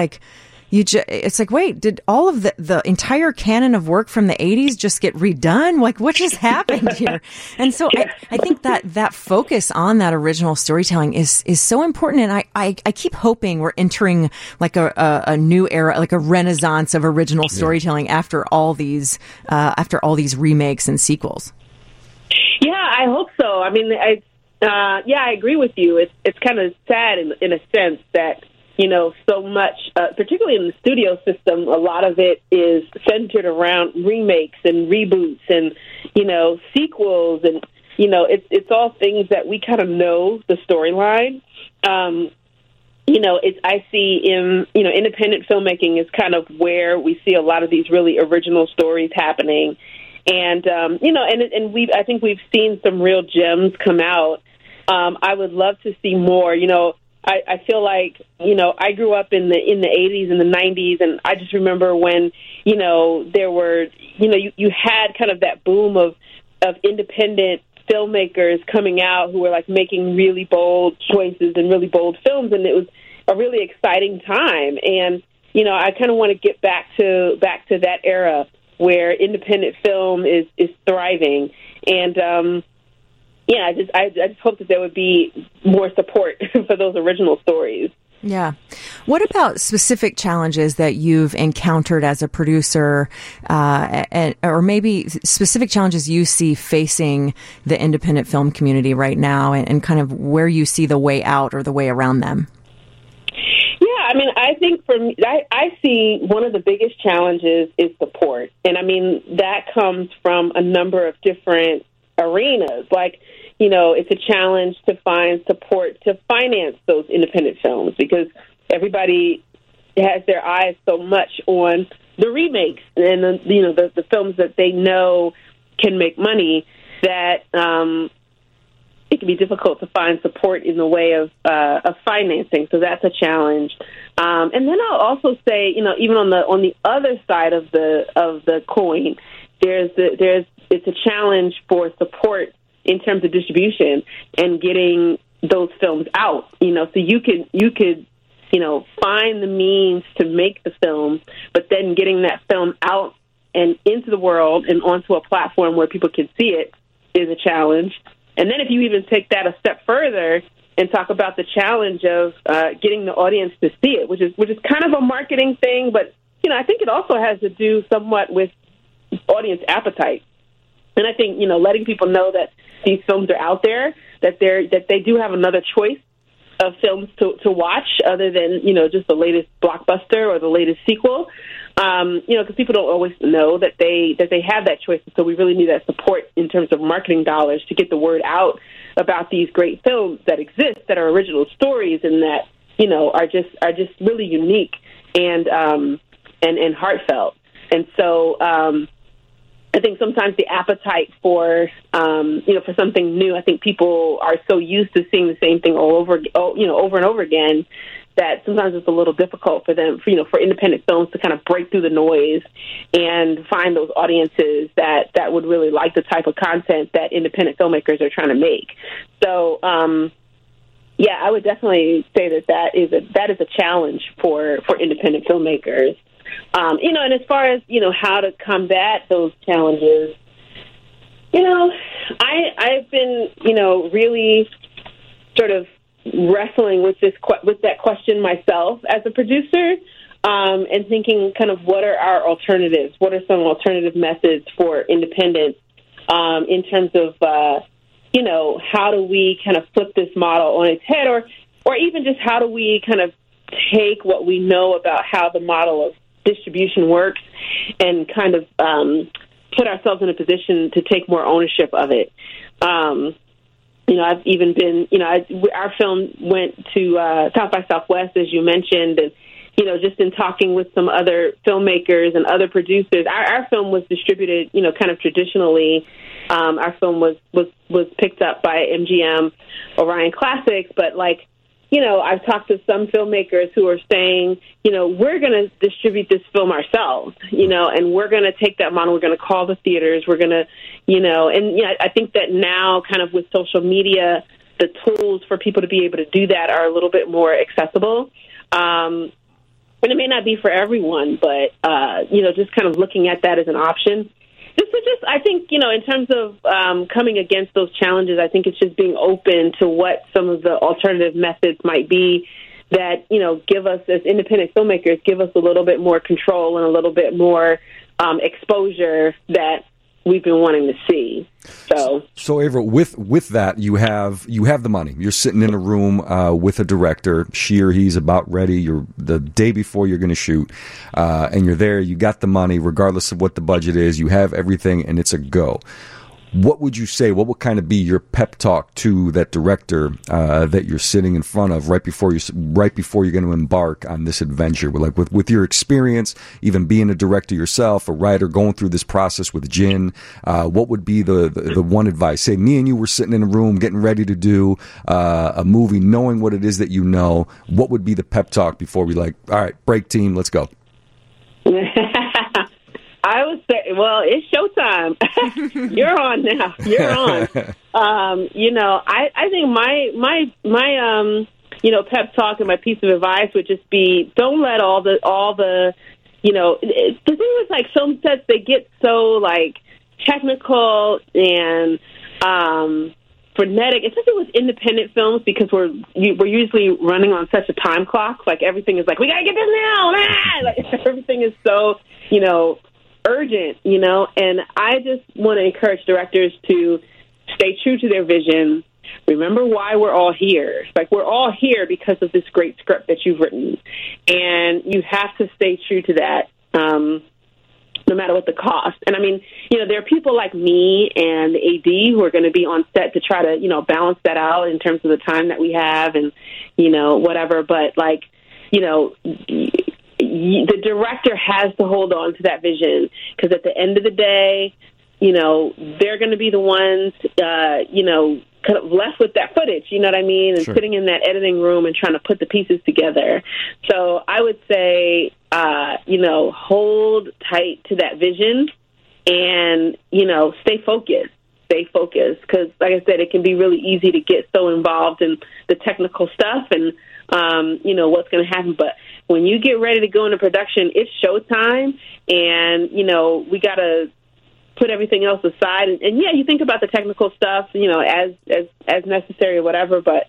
S4: you ju- it's like wait did all of the the entire canon of work from the 80s just get redone? Like what just happened here? And so I, I think that that focus on that original storytelling is is so important. And I, I, I keep hoping we're entering like a, a, a new era like a renaissance of original storytelling after all these uh, after all these remakes and sequels.
S2: Yeah, I hope so. I mean, I uh, yeah, I agree with you. It's it's kind of sad in in a sense that you know so much, uh, particularly in the studio system, a lot of it is centered around remakes and reboots and you know sequels and you know it's it's all things that we kind of know the storyline. Um, you know, it's I see in you know independent filmmaking is kind of where we see a lot of these really original stories happening, and um, you know, and and we I think we've seen some real gems come out. Um, I would love to see more. You know, I, I feel like you know I grew up in the in the 80s and the 90s, and I just remember when you know there were you know you, you had kind of that boom of of independent filmmakers coming out who were like making really bold choices and really bold films, and it was a really exciting time. And you know, I kind of want to get back to back to that era where independent film is is thriving. And um, yeah, I just I, I just hope that there would be more support for those original stories.
S4: Yeah. What about specific challenges that you've encountered as a producer, uh, and, or maybe specific challenges you see facing the independent film community right now, and, and kind of where you see the way out or the way around them?
S2: Yeah, I mean, I think for me, I, I see one of the biggest challenges is support, and I mean that comes from a number of different arenas. Like, you know, it's a challenge to find support to finance those independent films because everybody has their eyes so much on the remakes and the, you know the, the films that they know can make money that um, it can be difficult to find support in the way of uh, of financing. So that's a challenge. Um, and then I'll also say, you know, even on the on the other side of the of the coin, there's the, there's it's a challenge for support in terms of distribution and getting those films out. You know, so you could you could you know find the means to make the film, but then getting that film out and into the world and onto a platform where people can see it is a challenge. And then if you even take that a step further and talk about the challenge of uh, getting the audience to see it, which is which is kind of a marketing thing, but you know I think it also has to do somewhat with audience appetite. And I think you know letting people know that these films are out there, that they're that they do have another choice of films to to watch other than you know just the latest blockbuster or the latest sequel. Um, you know, because people don't always know that they that they have that choice. So we really need that support in terms of marketing dollars to get the word out about these great films that exist that are original stories and that you know are just are just really unique and um, and, and heartfelt. And so, um, I think sometimes the appetite for um, you know for something new. I think people are so used to seeing the same thing all over, you know, over and over again that sometimes it's a little difficult for them, for, you know, for independent films to kind of break through the noise and find those audiences that that would really like the type of content that independent filmmakers are trying to make. So. Um, yeah, I would definitely say that that is a that is a challenge for for independent filmmakers. Um, you know, and as far as you know, how to combat those challenges, you know, I I've been you know really sort of wrestling with this with that question myself as a producer. Um, and thinking kind of what are our alternatives? What are some alternative methods for independence um, in terms of uh, you know, how do we kind of flip this model on its head, or or even just how do we kind of take what we know about how the model of distribution works and kind of um, put ourselves in a position to take more ownership of it. Um, you know, I've even been, you know, I, our film went to uh, South by Southwest, as you mentioned, and you know, just in talking with some other filmmakers and other producers, our, our film was distributed, you know, kind of traditionally. Um, our film was was was picked up by MGM Orion Classics, but like, you know, I've talked to some filmmakers who are saying, you know, we're going to distribute this film ourselves, you know, and we're going to take that model. We're going to call the theaters. We're going to, you know, and yeah, I think that now, kind of with social media, the tools for people to be able to do that are a little bit more accessible. Um, and it may not be for everyone, but uh, you know, just kind of looking at that as an option. This is just, I think, you know, in terms of um, coming against those challenges, I think it's just being open to what some of the alternative methods might be that you know give us as independent filmmakers give us a little bit more control and a little bit more um, exposure that we've been wanting to see. So,
S6: So, Avril, with with that, you have you have the money. You're sitting in a room uh, with a director. She or he's about ready. You're the day before you're going to shoot, uh, and you're there. You got the money, regardless of what the budget is. You have everything, and it's a go. What would you say? What would kind of be your pep talk to that director uh, that you're sitting in front of right before you right before you're going to embark on this adventure? Like with with your experience, even being a director yourself, a writer, going through this process with Jinn, uh, what would be the, the the one advice? Say, me and you were sitting in a room getting ready to do uh, a movie, knowing what it is that you know. What would be the pep talk before we like? All right, break team, let's go.
S2: I would say, well, it's showtime. You're on now. You're on. um, you know, I, I think my my my um, you know, pep talk and my piece of advice would just be: don't let all the all the, you know, it, the thing is like film sets they get so like technical and um frenetic, especially with independent films, because we're you, we're usually running on such a time clock. Like everything is like we gotta get this now, ah! like everything is so you know urgent, you know. And I just want to encourage directors to stay true to their vision. Remember why we're all here. Like we're all here because of this great script that you've written, and you have to stay true to that. Um, no matter what the cost. And I mean, you know, there are people like me and the AD who are going to be on set to try to, you know, balance that out in terms of the time that we have and, you know, whatever. But like, you know, the director has to hold on to that vision because at the end of the day, you know, they're going to be the ones, uh, you know, kind of left with that footage, you know what I mean? And
S6: Sure.
S2: sitting in that editing room and trying to put the pieces together. So I would say, uh, you know, hold tight to that vision and, you know, stay focused. Stay focused because, like I said, it can be really easy to get so involved in the technical stuff and, um, you know, what's going to happen. But when you get ready to go into production, it's showtime, and you know we got to put everything else aside. And, and yeah, you think about the technical stuff, you know, as as as necessary or whatever. But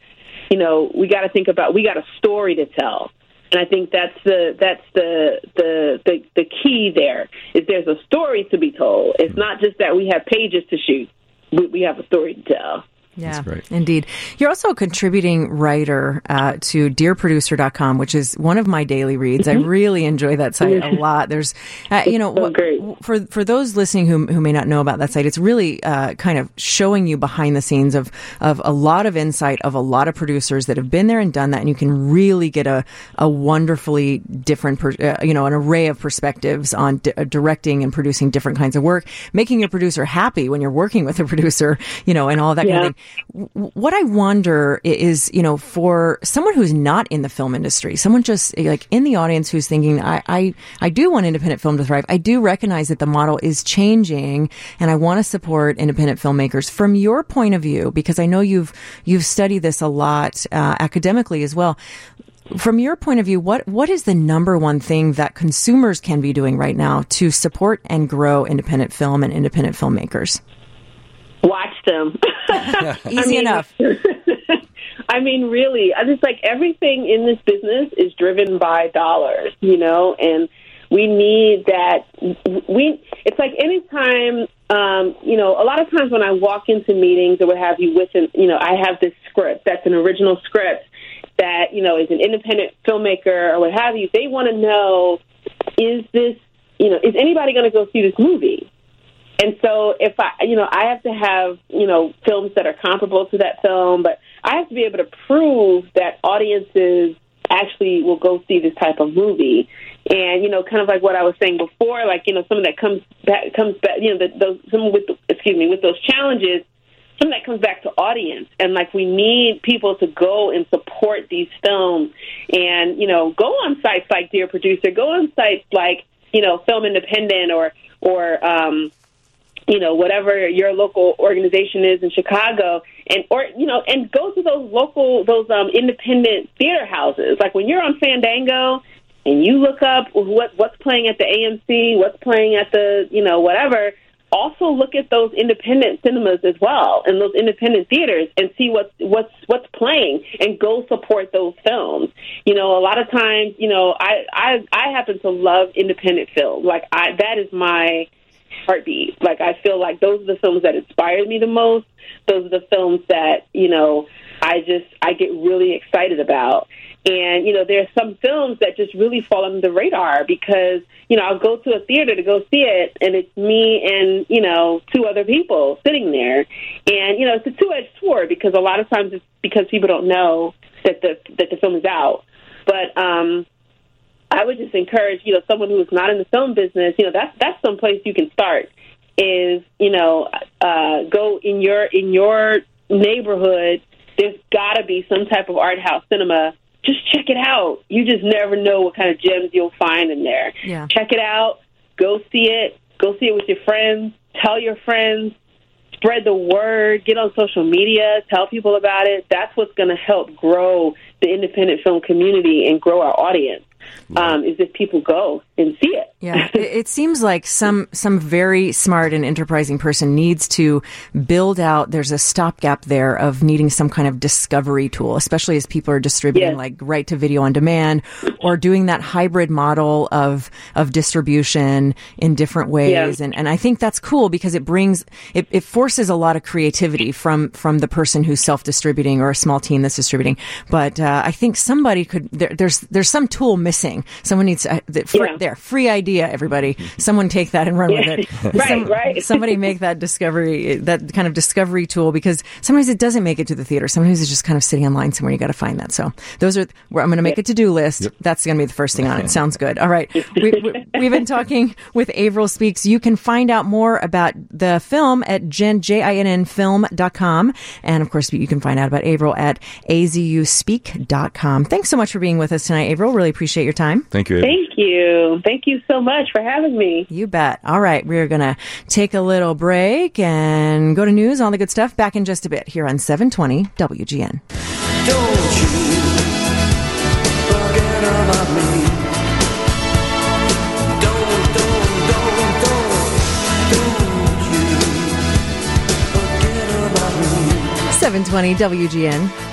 S2: you know, we got to think about we got a story to tell. And I think that's the that's the, the the the key there is there's a story to be told. It's not just that we have pages to shoot. We, we have a story to tell.
S4: Yeah, indeed. You're also a contributing writer uh, to DearProducer.com, which is one of my daily reads. I really enjoy that site a lot. There's, uh, you know,
S2: so
S4: for for those listening who who may not know about that site, it's really uh, kind of showing you behind the scenes of of a lot of insight of a lot of producers that have been there and done that, and you can really get a a wonderfully different, per, uh, you know, an array of perspectives on di- uh, directing and producing different kinds of work, making your producer happy when you're working with a producer, you know, and all that kind of thing. What I wonder is, you know, for someone who's not in the film industry, someone just like in the audience who's thinking, I, I, I do want independent film to thrive. I do recognize that the model is changing and I want to support independent filmmakers. From your point of view, because I know you've, you've studied this a lot, uh, academically as well. From your point of view, what, what is the number one thing that consumers can be doing right now to support and grow independent film and independent filmmakers?
S2: Watch them.
S4: Easy
S2: mean-
S4: enough.
S2: I mean, really, I just like everything in this business is driven by dollars, you know, and we need that. We it's like anytime, um, you know, a lot of times when I walk into meetings or what have you, with an, you know, I have this script that's an original script that you know is an independent filmmaker or what have you. They want to know is this, you know, is anybody going to go see this movie? And so if I, you know, I have to have, you know, films that are comparable to that film, but I have to be able to prove that audiences actually will go see this type of movie. And, you know, kind of like what I was saying before, like, you know, some of that comes back, comes back, you know, the, those, some with, excuse me, with those challenges, some of that comes back to audience. And like, we need people to go and support these films and, you know, go on sites like Dear Producer, go on sites like, you know, Film Independent or, or, um, you know whatever your local organization is in Chicago and or you know and go to those local those um independent theater houses. Like when you're on Fandango and you look up what what's playing at the AMC what's playing at the you know whatever also look at those independent cinemas as well and those independent theaters and see what's what's what's playing and go support those films. You know a lot of times you know I I I happen to love independent film like I that is my heartbeat. Like I feel like those are the films that inspired me the most. Those are the films that you know I just I get really excited about. And you know, there's some films that just really fall under the radar because you know I'll go to a theater to go see it, and it's me and you know two other people sitting there, and you know it's a two-edged sword because a lot of times it's because people don't know that the that the film is out. But um, I would just encourage, you know, someone who is not in the film business, you know, that's that's some place you can start. Is you know, uh, go in your in your neighborhood. There's got to be some type of art house cinema. Just check it out. You just never know what kind of gems you'll find in there.
S4: Yeah.
S2: Check it out. Go see it. Go see it with your friends. Tell your friends. Spread the word. Get on social media. Tell people about it. That's what's going to help grow the independent film community and grow our audience. Um, is if people go and see it.
S4: Yeah, it, it seems like some some very smart and enterprising person needs to build out. There's a stopgap there of needing some kind of discovery tool, especially as people are distributing
S2: Yes.
S4: like right to video on demand or doing that hybrid model of of distribution in different ways.
S2: Yeah.
S4: And and I think that's cool because it brings it, it forces a lot of creativity from from the person who's self distributing or a small team that's distributing. But uh, I think somebody could there, there's there's some tool missing. Someone needs uh, the, fr-
S2: Yeah.
S4: there free idea. Everybody, someone take that and run with it.
S2: Right, right.
S4: Somebody make that discovery that kind of discovery tool because sometimes it doesn't make it to the theater. Sometimes it's just kind of sitting online somewhere. You got to find that. So those are where I'm going to make a to do list. That's going to be the first thing on it. Sounds good. All right. We, we, we've been talking with Avril Speaks. You can find out more about the film at Jinn, J-I-N-N film.com. And of course, you can find out about Avril at azuspeak.com. Thanks so much for being with us tonight, Avril. Really appreciate your time.
S6: Thank you. Ava.
S2: Thank you. Thank you so much for having me.
S4: You bet. All right. We're going to take a little break and go to news, all the good stuff. Back in just a bit here on 720 WGN.
S1: Don't you forget about me. Don't, don't, don't, don't, don't you forget about me.
S4: 720 WGN.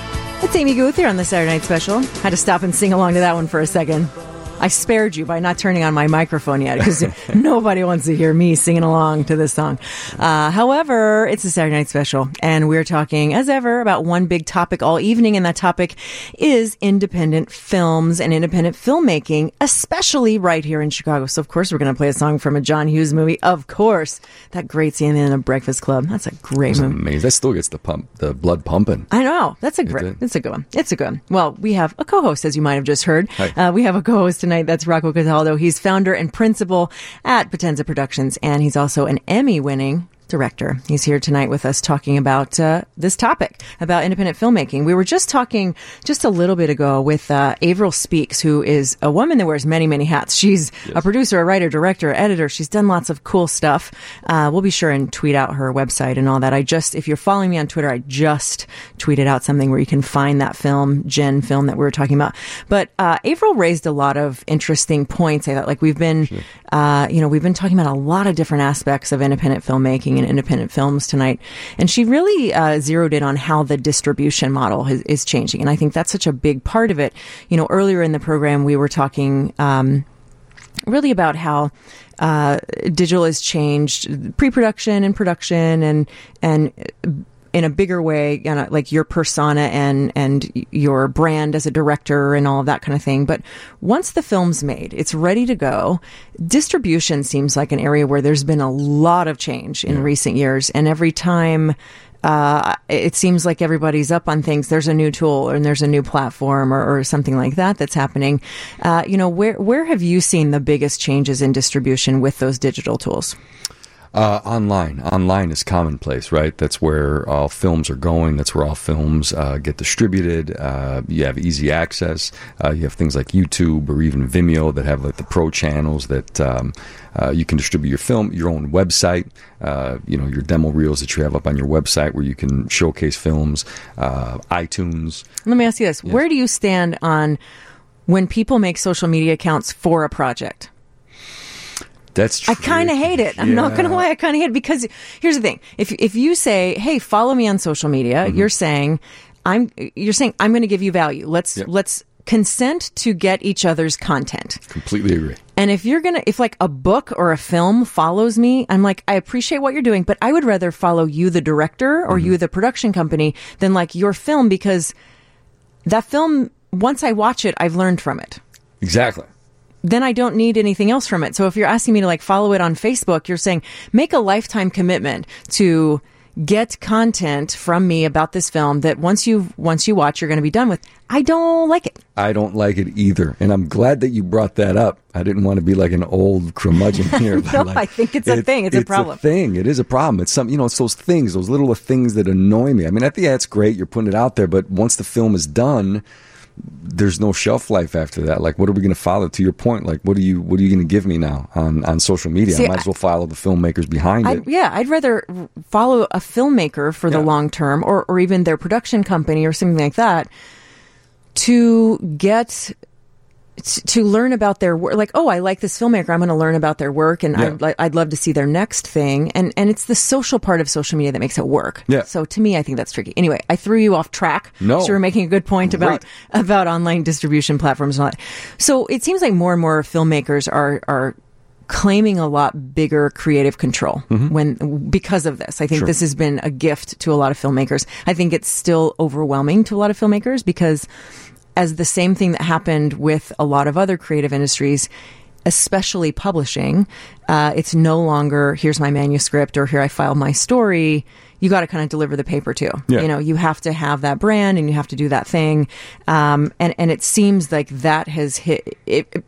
S4: It's Amy Guth here on the Saturday Night Special. Had to stop and sing along to that one for a second. I spared you by not turning on my microphone yet because nobody wants to hear me singing along to this song. Uh, however, it's a Saturday night special, and we're talking, as ever, about one big topic all evening, and that topic is independent films and independent filmmaking, especially right here in Chicago. So, of course, we're going to play a song from a John Hughes movie. Of course, that great scene in the Breakfast Club. That's a great movie.
S6: Amazing. That still gets the pump, the blood pumping.
S4: I know. That's a great. It's a good one. It's a good one. Well, we have a co-host, as you might have just heard. Uh, we have a co-host tonight. That's Rocco Cataldo. He's founder and principal at Potenza Productions, and he's also an Emmy-winning director. He's here tonight with us talking about uh, this topic about independent filmmaking. We were just talking just a little bit ago with uh, Avril Speaks, who is a woman that wears many, many hats. She's a producer, a writer, director, editor. She's done lots of cool stuff. Uh, we'll be sure and tweet out her website and all that. I just, if you're following me on Twitter, I just tweeted out something where you can find that film, Jinn film that we were talking about. But uh, Avril raised a lot of interesting points. I thought, like we've been, uh, you know, we've been talking about a lot of different aspects of independent filmmaking independent films tonight, and she really uh, zeroed in on how the distribution model is, is changing, and I think that's such a big part of it. You know, earlier in the program we were talking. Um, really about how uh, digital has changed pre-production and production and and in a bigger way, you know, like your persona and and your brand as a director and all of that kind of thing. But once the film's made, it's ready to go. Distribution seems like an area where there's been a lot of change in recent years, and every time uh, it seems like everybody's up on things. There's a new tool and there's a new platform or, or something like that that's happening. Uh, you know, where where have you seen the biggest changes in distribution with those digital tools?
S6: Uh, online, online is commonplace, right? That's where all films are going. That's where all films uh, get distributed. Uh, you have easy access. Uh, you have things like YouTube or even Vimeo that have like the pro channels that um, uh, you can distribute your film, your own website. Uh, you know your demo reels that you have up on your website where you can showcase films. Uh, iTunes.
S4: Let me ask you this: Where do you stand on when people make social media accounts for a project?
S6: That's true.
S4: I kind of hate it. I'm not going to lie. I kind of hate it because here's the thing: if if you say, "Hey, follow me on social media,"
S6: Mm-hmm.
S4: you're saying, "I'm," you're saying, "I'm going to give you value." Let's
S6: Yeah.
S4: let's consent to get each other's content.
S6: Completely agree.
S4: And if you're gonna, if like a book or a film follows me, I'm like, I appreciate what you're doing, but I would rather follow you, the director, or
S6: Mm-hmm.
S4: you, the production company, than like your film because that film. Once I watch it, I've learned from it
S6: Exactly.
S4: Then I don't need anything else from it. So if you're asking me to like follow it on Facebook, you're saying make a lifetime commitment to get content from me about this film that once you once you watch you're going to be done with. I don't like it.
S6: I don't like it either, and I'm glad that you brought that up. I didn't want to be like an old curmudgeon here. but,
S4: No,
S6: like,
S4: I think it's a thing. It's a problem.
S6: It's a thing. It is a problem. It's some, you know, it's those things, those little things that annoy me. I mean, at the end, it's great. You're putting it out there, but once the film is done, there's no shelf life after that. Like, what are we going to follow? To your point, like, what are you, what are you going to give me now on on social media?
S4: See,
S6: I might as well follow the filmmakers behind
S4: I,
S6: it.
S4: yeah, I'd rather follow a filmmaker for the long term or, or even their production company or something like that to get to learn about their work like oh i like this filmmaker i'm going to learn about their work and
S6: Yeah.
S4: I'd, li- I'd love to see their next thing and and it's the social part of social media that makes it work
S6: Yeah.
S4: so to me i think that's tricky anyway i threw you off track
S6: No.
S4: so you were making a good point about
S6: Great.
S4: about online distribution platforms and all that so it seems like more and more filmmakers are are claiming a lot bigger creative control when because of this. I think
S6: Mm-hmm. Sure.
S4: this has been a gift to a lot of filmmakers. I think it's still overwhelming to a lot of filmmakers because as the same thing that happened with a lot of other creative industries, especially publishing, uh, it's no longer here's my manuscript or here I file my story. You got to kind of deliver the paper too.
S6: Yeah.
S4: You know, you have to have that brand and you have to do that thing. Um, and and it seems like that has hit. It, it-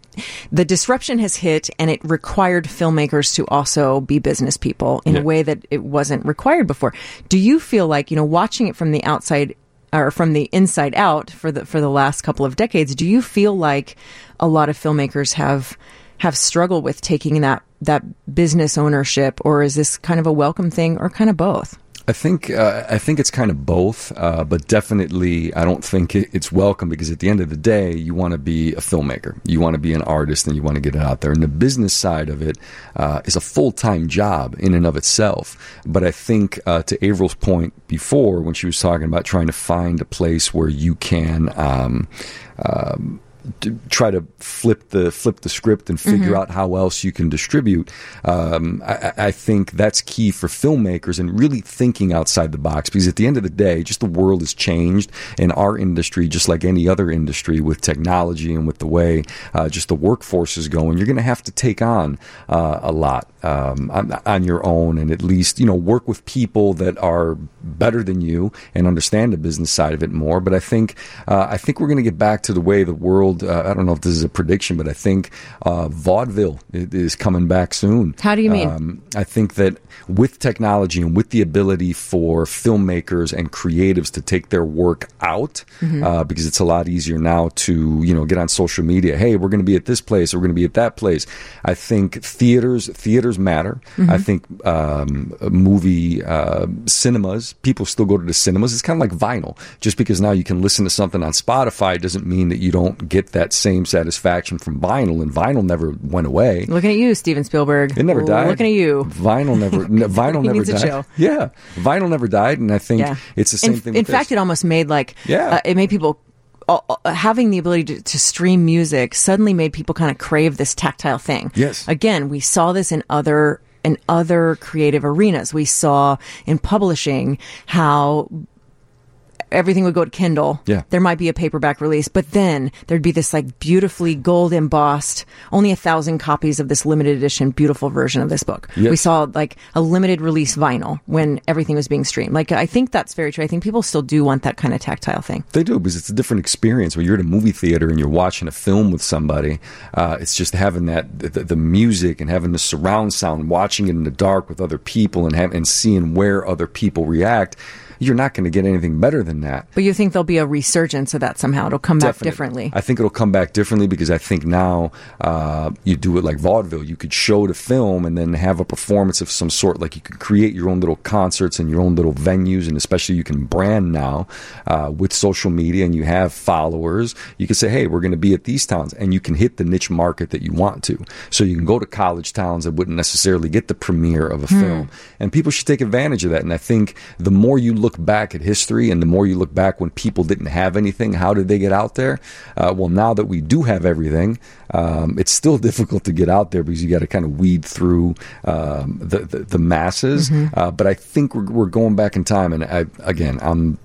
S4: the disruption has hit, and it required filmmakers to also be business people in
S6: Yeah.
S4: a way that it wasn't required before. Do you feel like you know watching it from the outside? Or from the inside out for the for the last couple of decades, do you feel like a lot of filmmakers have have struggled with taking that that business ownership, or is this kind of a welcome thing, or kind of both?
S6: I think uh, I think it's kind of both, uh, but definitely I don't think it's welcome because at the end of the day, you want to be a filmmaker, you want to be an artist, and you want to get it out there. And the business side of it uh, is a full time job in and of itself. But I think uh, to Avril's point before, when she was talking about trying to find a place where you can. Um, um, to try to flip the flip the script and figure
S4: Mm-hmm.
S6: out how else you can distribute. Um, I, I- think that's key for filmmakers and really thinking outside the box because at the end of the day, just the world has changed in our industry, just like any other industry with technology and with the way uh, just the workforce is going. You're going to have to take on uh, a lot um, on, on your own and at least you know work with people that are better than you and understand the business side of it more. But I think uh, I think we're going to get back to the way the world. Uh, I don't know if this is a prediction, but I think uh, vaudeville is coming back soon.
S4: How do you mean?
S6: Um, I think that with technology and with the ability for filmmakers and creatives to take their work out,
S4: Mm-hmm.
S6: uh, because it's a lot easier now to you know get on social media. Hey, we're going to be at this place. Or we're going to be at that place. I think theaters theaters matter.
S4: Mm-hmm.
S6: I think um, movie uh, cinemas people still go to the cinemas. It's kind of like vinyl. Just because now you can listen to something on Spotify doesn't mean that you don't get that same satisfaction from vinyl. And vinyl never went away.
S4: Looking at you, Steven Spielberg.
S6: It never died.
S4: Looking at you.
S6: Vinyl never. Vinyl never died. Yeah, vinyl never died, and I think
S4: Yeah.
S6: it's the same
S4: in,
S6: thing.
S4: In fact,
S6: this.
S4: it almost made like
S6: Yeah.
S4: uh, it made people. Having the ability to, to stream music suddenly made people kind of crave this tactile thing.
S6: Yes.
S4: Again, we saw this in other in other creative arenas. We saw in publishing how everything would go to Kindle.
S6: Yeah.
S4: There might be a paperback release, but then there'd be this like beautifully gold embossed, only a thousand copies of this limited edition, beautiful version of this book.
S6: Yes.
S4: We saw like a limited release vinyl when everything was being streamed. Like, I think that's very true. I think people still do want that kind of tactile thing.
S6: They do because it's a different experience. When you're at a movie theater and you're watching a film with somebody, uh, it's just having that the, the music and having the surround sound, watching it in the dark with other people, and have, and seeing where other people react. You're not going to get anything better than that.
S4: But you think there'll be a resurgence of that somehow? It'll come back differently.
S6: I think it'll come back differently because I think now uh, you do it like vaudeville. You could show the film and then have a performance of some sort. Like you could create your own little concerts and your own little venues, and especially you can brand now uh, with social media and you have followers. You can say, "Hey, we're going to be at these towns," and you can hit the niche market that you want to. So you can go to college towns that wouldn't necessarily get the premiere of a film, and people should take advantage of that. And I think the more you look back at history and the more you look back when people didn't have anything, how did they get out there? Uh, well, now that we do have everything, um, it's still difficult to get out there because you got to kind of weed through um, the, the the masses. Uh, but I think we're, we're going back in time, and I, again, I'm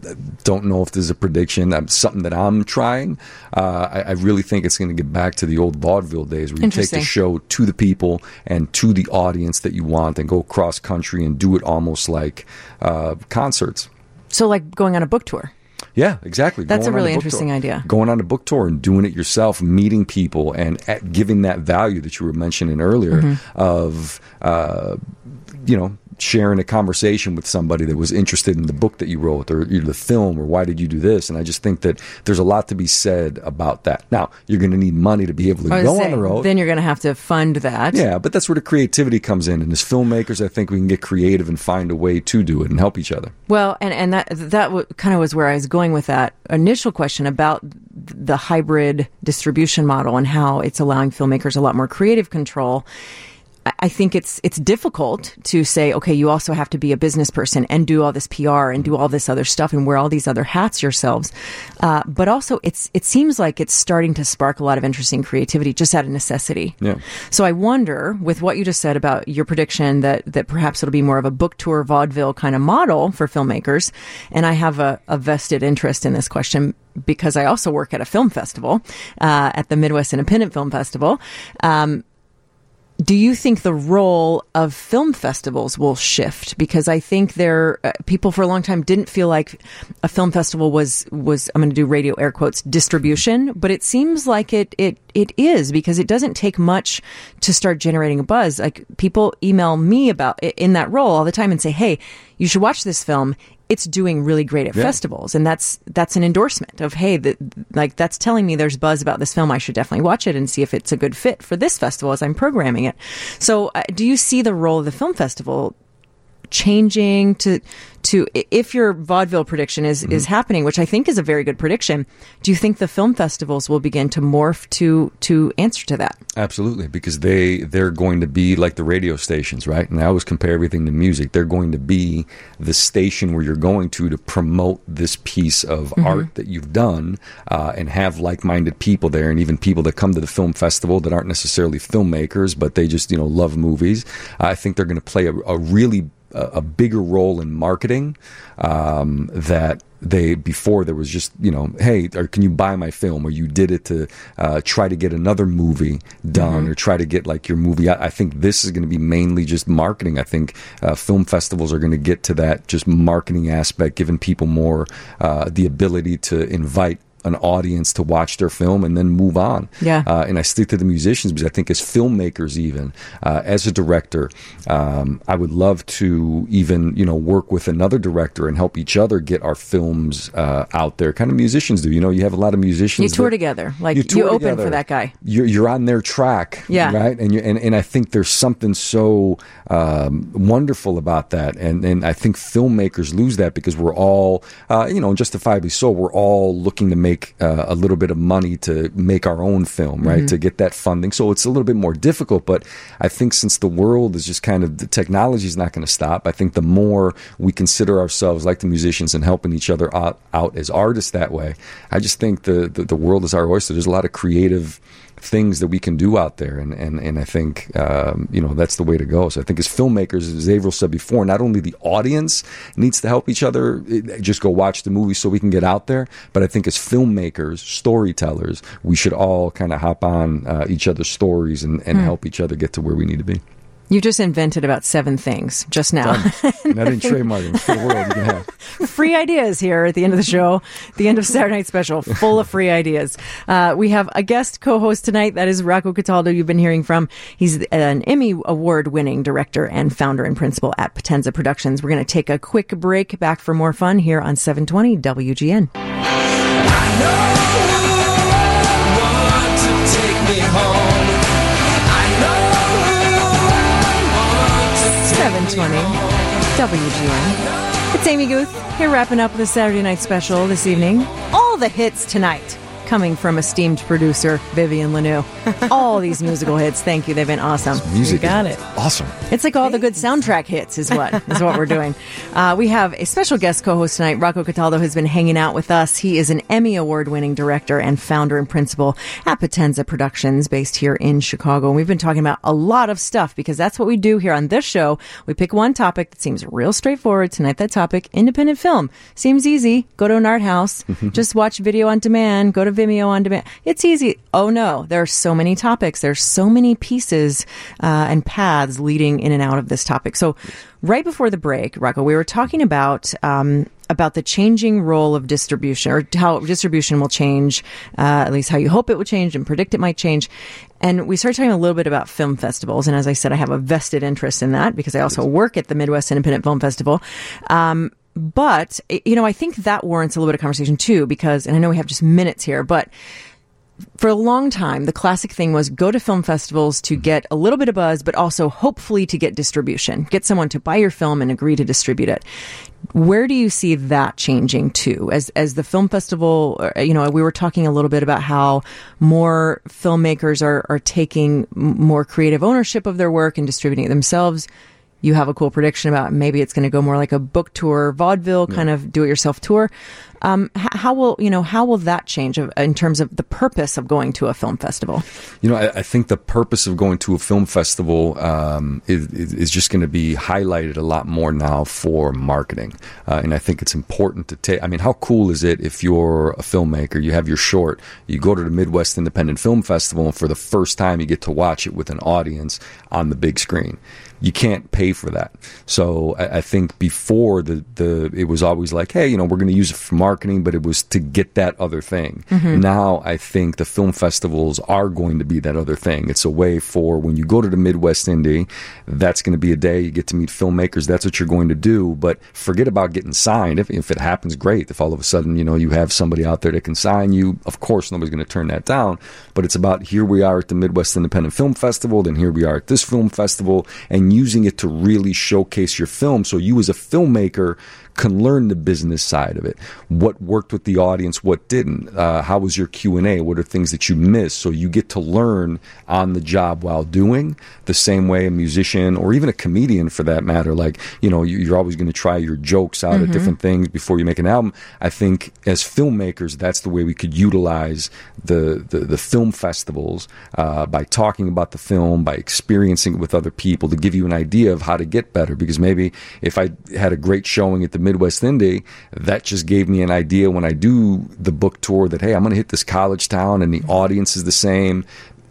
S6: don't know if this is a prediction. I'm something that I'm trying. Uh, I, I really think it's going to get back to the old vaudeville days where you take the show to the people and to the audience that you want, and go cross country and do it almost like uh, concerts.
S4: So, like going on a book tour.
S6: Yeah, exactly.
S4: That's a
S6: Going on
S4: really
S6: book
S4: interesting
S6: tour.
S4: idea.
S6: Going on a book tour and doing it yourself, meeting people, and at giving that value that you were mentioning earlier
S4: Mm-hmm.
S6: of, uh, you know, sharing a conversation with somebody that was interested in the book that you wrote or the film or why did you do this. And I just think that there's a lot to be said about that. Now, you're going to need money to be able to go on the road.
S4: Then you're going to have to fund that.
S6: yeah, but that's where the creativity comes in. And as filmmakers, I think we can get creative and find a way to do it and help each other.
S4: Well, and and that that w- kind of was where I was going with that initial question about the hybrid distribution model and how it's allowing filmmakers a lot more creative control. I- I think it's it's difficult to say, okay, you also have to be a business person and do all this PR and do all this other stuff and wear all these other hats yourselves. Uh, but also, it's it seems like it's starting to spark a lot of interesting creativity just out of necessity.
S6: Yeah.
S4: So I wonder, with what you just said about your prediction that that perhaps it'll be more of a book tour vaudeville kind of model for filmmakers, and I have a, a vested interest in this question because I also work at a film festival, uh, at the Midwest Independent Film Festival. Um, do you think the role of film festivals will shift? Because I think there, uh, people for a long time didn't feel like a film festival was was I'm going to do radio air quotes distribution, but it seems like it it it is because it doesn't take much to start generating a buzz. Like people email me about in that role all the time and say, "Hey, you should watch this film." It's doing really great at
S6: Yeah.
S4: festivals, and that's that's an endorsement of hey, that like that's telling me there's buzz about this film. I should definitely watch it and see if it's a good fit for this festival as I'm programming it. So, uh, do you see the role of the film festival changing to to if your vaudeville prediction is is happening, which I think is a very good prediction. Do you think the film festivals will begin to morph to to answer to that?
S6: Absolutely, because they they're going to be like the radio stations, right? And I always compare everything to music. They're going to be the station where you're going to to promote this piece of art that you've done, uh, and have like-minded people there, and even people that come to the film festival that aren't necessarily filmmakers, but they just you know love movies. I think they're going to play a, a really a, a bigger role in marketing um, that they before there was just you know hey or can you buy my film? Or you did it to uh, try to get another movie done or try to get like your movie. I, I think this is going to be mainly just marketing. I think uh, film festivals are going to get to that just marketing aspect giving people more uh, the ability to invite an audience to watch their film and then move on.
S4: Yeah.
S6: Uh, and I stick to the musicians because I think as filmmakers, even uh, as a director, um, I would love to even you know work with another director and help each other get our films uh, out there. Kind of musicians do. You know, you have a lot of musicians.
S4: You tour
S6: that-
S4: together, like you,
S6: tour
S4: open
S6: together.
S4: for that guy.
S6: You're, you're on their track,
S4: Yeah.
S6: right? And, you, and and I think there's something so um, wonderful about that, and and I think filmmakers lose that because we're all, uh, you know, justifiably so, we're all looking to make uh, a little bit of money to make our own film, right? To get that funding, so it's a little bit more difficult. But I think since the world is just kind of the technology is not going to stop, I think the more we consider ourselves like the musicians and helping each other out, out as artists that way, I just think the, the the world is our oyster. There's a lot of creative things that we can do out there, and and, and I think um, you know that's the way to go. So I think as filmmakers, as Avril said before, not only the audience needs to help each other, just go watch the movie so we can get out there, but I think as filmmakers, storytellers, we should all kind of hop on uh, each other's stories and, and help each other get to where we need to be.
S4: You just invented about seven things just now.
S6: And I didn't trademark it for the world. You can have.
S4: free ideas here at the end of the show, the end of Saturday Night Special, full of free ideas. Uh, we have a guest co-host tonight. That is Rocco Cataldo. You've been hearing from. He's an Emmy award-winning director and founder and principal at Potenza Productions. We're going to take a quick break. Back for more fun here on 720 WGN. 920 WGN. It's Amy Guth here wrapping up the Saturday night special this evening. All the hits tonight coming from esteemed producer Vivian Lanu. All these musical hits. Thank you. They've been awesome.
S6: Music
S4: You got
S6: is
S4: it.
S6: awesome.
S4: It's like all the good soundtrack hits is what is what we're doing. Uh, we have a special guest co-host tonight. Rocco Cataldo has been hanging out with us. He is an Emmy award-winning director and founder and principal at Potenza Productions, based here in Chicago. And we've been talking about a lot of stuff because that's what we do here on this show. We pick one topic that seems real straightforward. Tonight, that topic: independent film. Seems easy. Go to an art house, just watch video on demand. Go to Vimeo on demand. It's easy. Oh no, there are so many topics. There's so many pieces uh, and paths leading in and out of this topic. So, right before the break, Rocco, we were talking about um, about the changing role of distribution, or how distribution will change, uh, at least how you hope it will change and predict it might change. And we started talking a little bit about film festivals. And as I said, I have a vested interest in that because I also work at the Midwest Independent Film Festival. Um, but, you know, I think that warrants a little bit of conversation too, because, and I know we have just minutes here, but for a long time, the classic thing was go to film festivals to get a little bit of buzz, but also hopefully to get distribution, get someone to buy your film and agree to distribute it. Where do you see that changing too? As as the film festival, uh, you know, we were talking a little bit about how more filmmakers are are taking more creative ownership of their work and distributing it themselves. You have a cool prediction about maybe it's going to go more like a book tour, vaudeville kind of do-it-yourself tour. Um, h- how will you know? How will that change of, in terms of the purpose of going to a film festival?
S6: You know, I, I think the purpose of going to a film festival um, is, is is just going to be highlighted a lot more now for marketing, uh, and I think it's important to take. I mean, how cool is it if you're a filmmaker, you have your short, you go to the Midwest Independent Film Festival, and for the first time, you get to watch it with an audience on the big screen. You can't pay for that, so I, I think before the the it was always like, hey, you know, we're going to use it for marketing, but it was to get that other thing. Mm-hmm. Now I think the film festivals are going to be that other thing. It's a way for when you go to the Midwest Indie, that's going to be a day you get to meet filmmakers. That's what you're going to do. But forget about getting signed. If, if it happens, great. If all of a sudden you know you have somebody out there that can sign you, of course nobody's going to turn that down. But it's about here we are at the Midwest Independent Film Festival, then here we are at this film festival, and using it to really showcase your film. So you as a filmmaker can learn the business side of it. What worked with the audience, what didn't. Uh, how was your Q and A? What are things that you missed? So you get to learn on the job while doing. The same way a musician or even a comedian, for that matter, like you know, you, you're always going to try your jokes out at different things before you make an album. I think as filmmakers, that's the way we could utilize the the, the film festivals uh, by talking about the film, by experiencing it with other people to give you an idea of how to get better. Because maybe if I had a great showing at the Midwest Indie, that just gave me an idea when I do the book tour that hey, I'm going to hit this college town and the audience is the same.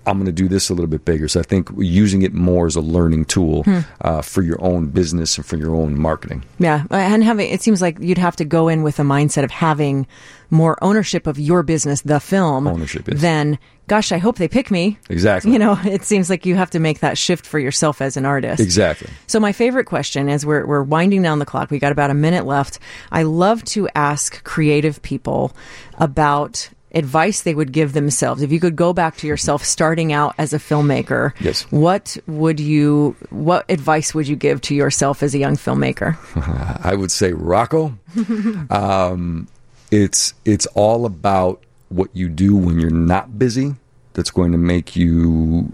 S6: I'm going to do this a little bit bigger. So I think using it more as a learning tool uh, for your own business and for your own marketing.
S4: Yeah, and having it seems like you'd have to go in with a mindset of having more ownership of your business, the film,
S6: Ownership, yes.
S4: than gosh, I hope they pick me.
S6: Exactly.
S4: You know, it seems like you have to make that shift for yourself as an artist.
S6: Exactly.
S4: So my favorite question as we're we're winding down the clock, we got about a minute left. I love to ask creative people about advice they would give themselves. If you could go back to yourself starting out as a filmmaker,
S6: Yes.
S4: what would you what advice would you give to yourself as a young filmmaker?
S6: I would say Rocco. um, it's it's all about what you do when you're not busy. That's going to make you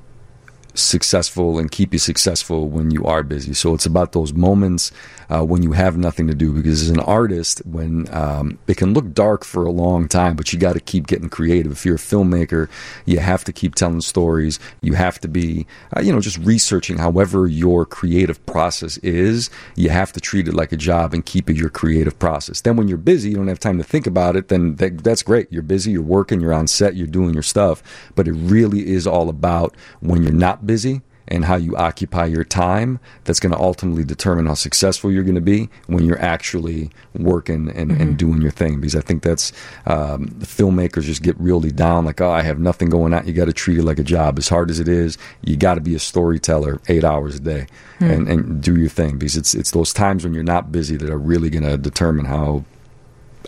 S6: successful and keep you successful when you are busy. So it's about those moments uh, when you have nothing to do. Because as an artist, when um, it can look dark for a long time, but you got to keep getting creative. If you're a filmmaker, you have to keep telling stories. You have to be, uh, you know, just researching. However, your creative process is, you have to treat it like a job and keep it your creative process. Then when you're busy, you don't have time to think about it. Then that, that's great. You're busy. You're working. You're on set. You're doing your stuff. But it really is all about when you're not busy and how you occupy your time that's going to ultimately determine how successful you're going to be when you're actually working and, and doing your thing. Because i think that's um, filmmakers just get really down like oh i have nothing going on. You got to treat it like a job. As hard as it is you got to be a storyteller eight hours a day and, and do your thing. Because it's it's those times when you're not busy that are really going to determine how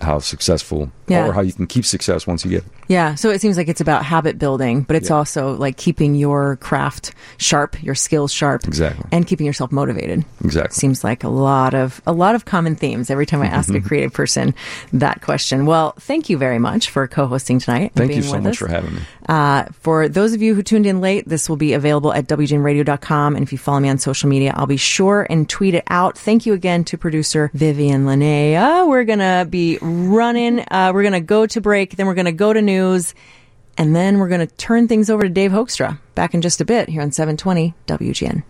S6: how successful
S4: Yeah.
S6: or how you can keep success once you get it.
S4: Yeah, so it seems like it's about habit building, but it's
S6: Yeah.
S4: also like keeping your craft sharp, your skills sharp,
S6: Exactly.
S4: and keeping yourself motivated.
S6: Exactly.
S4: Seems like a lot of a lot of common themes every time I ask a creative person that question. Well, thank you very much for co-hosting tonight.
S6: Thank you so much
S4: us.
S6: for having me.
S4: Uh, for those of you who tuned in late, this will be available at WGNradio.com. And if you follow me on social media, I'll be sure and tweet it out. Thank you again to producer Vivian Linnea. We're going to be running. Uh, we're going to go to break. Then we're going to go to news. And then we're going to turn things over to Dave Hoekstra back in just a bit here on 720 WGN.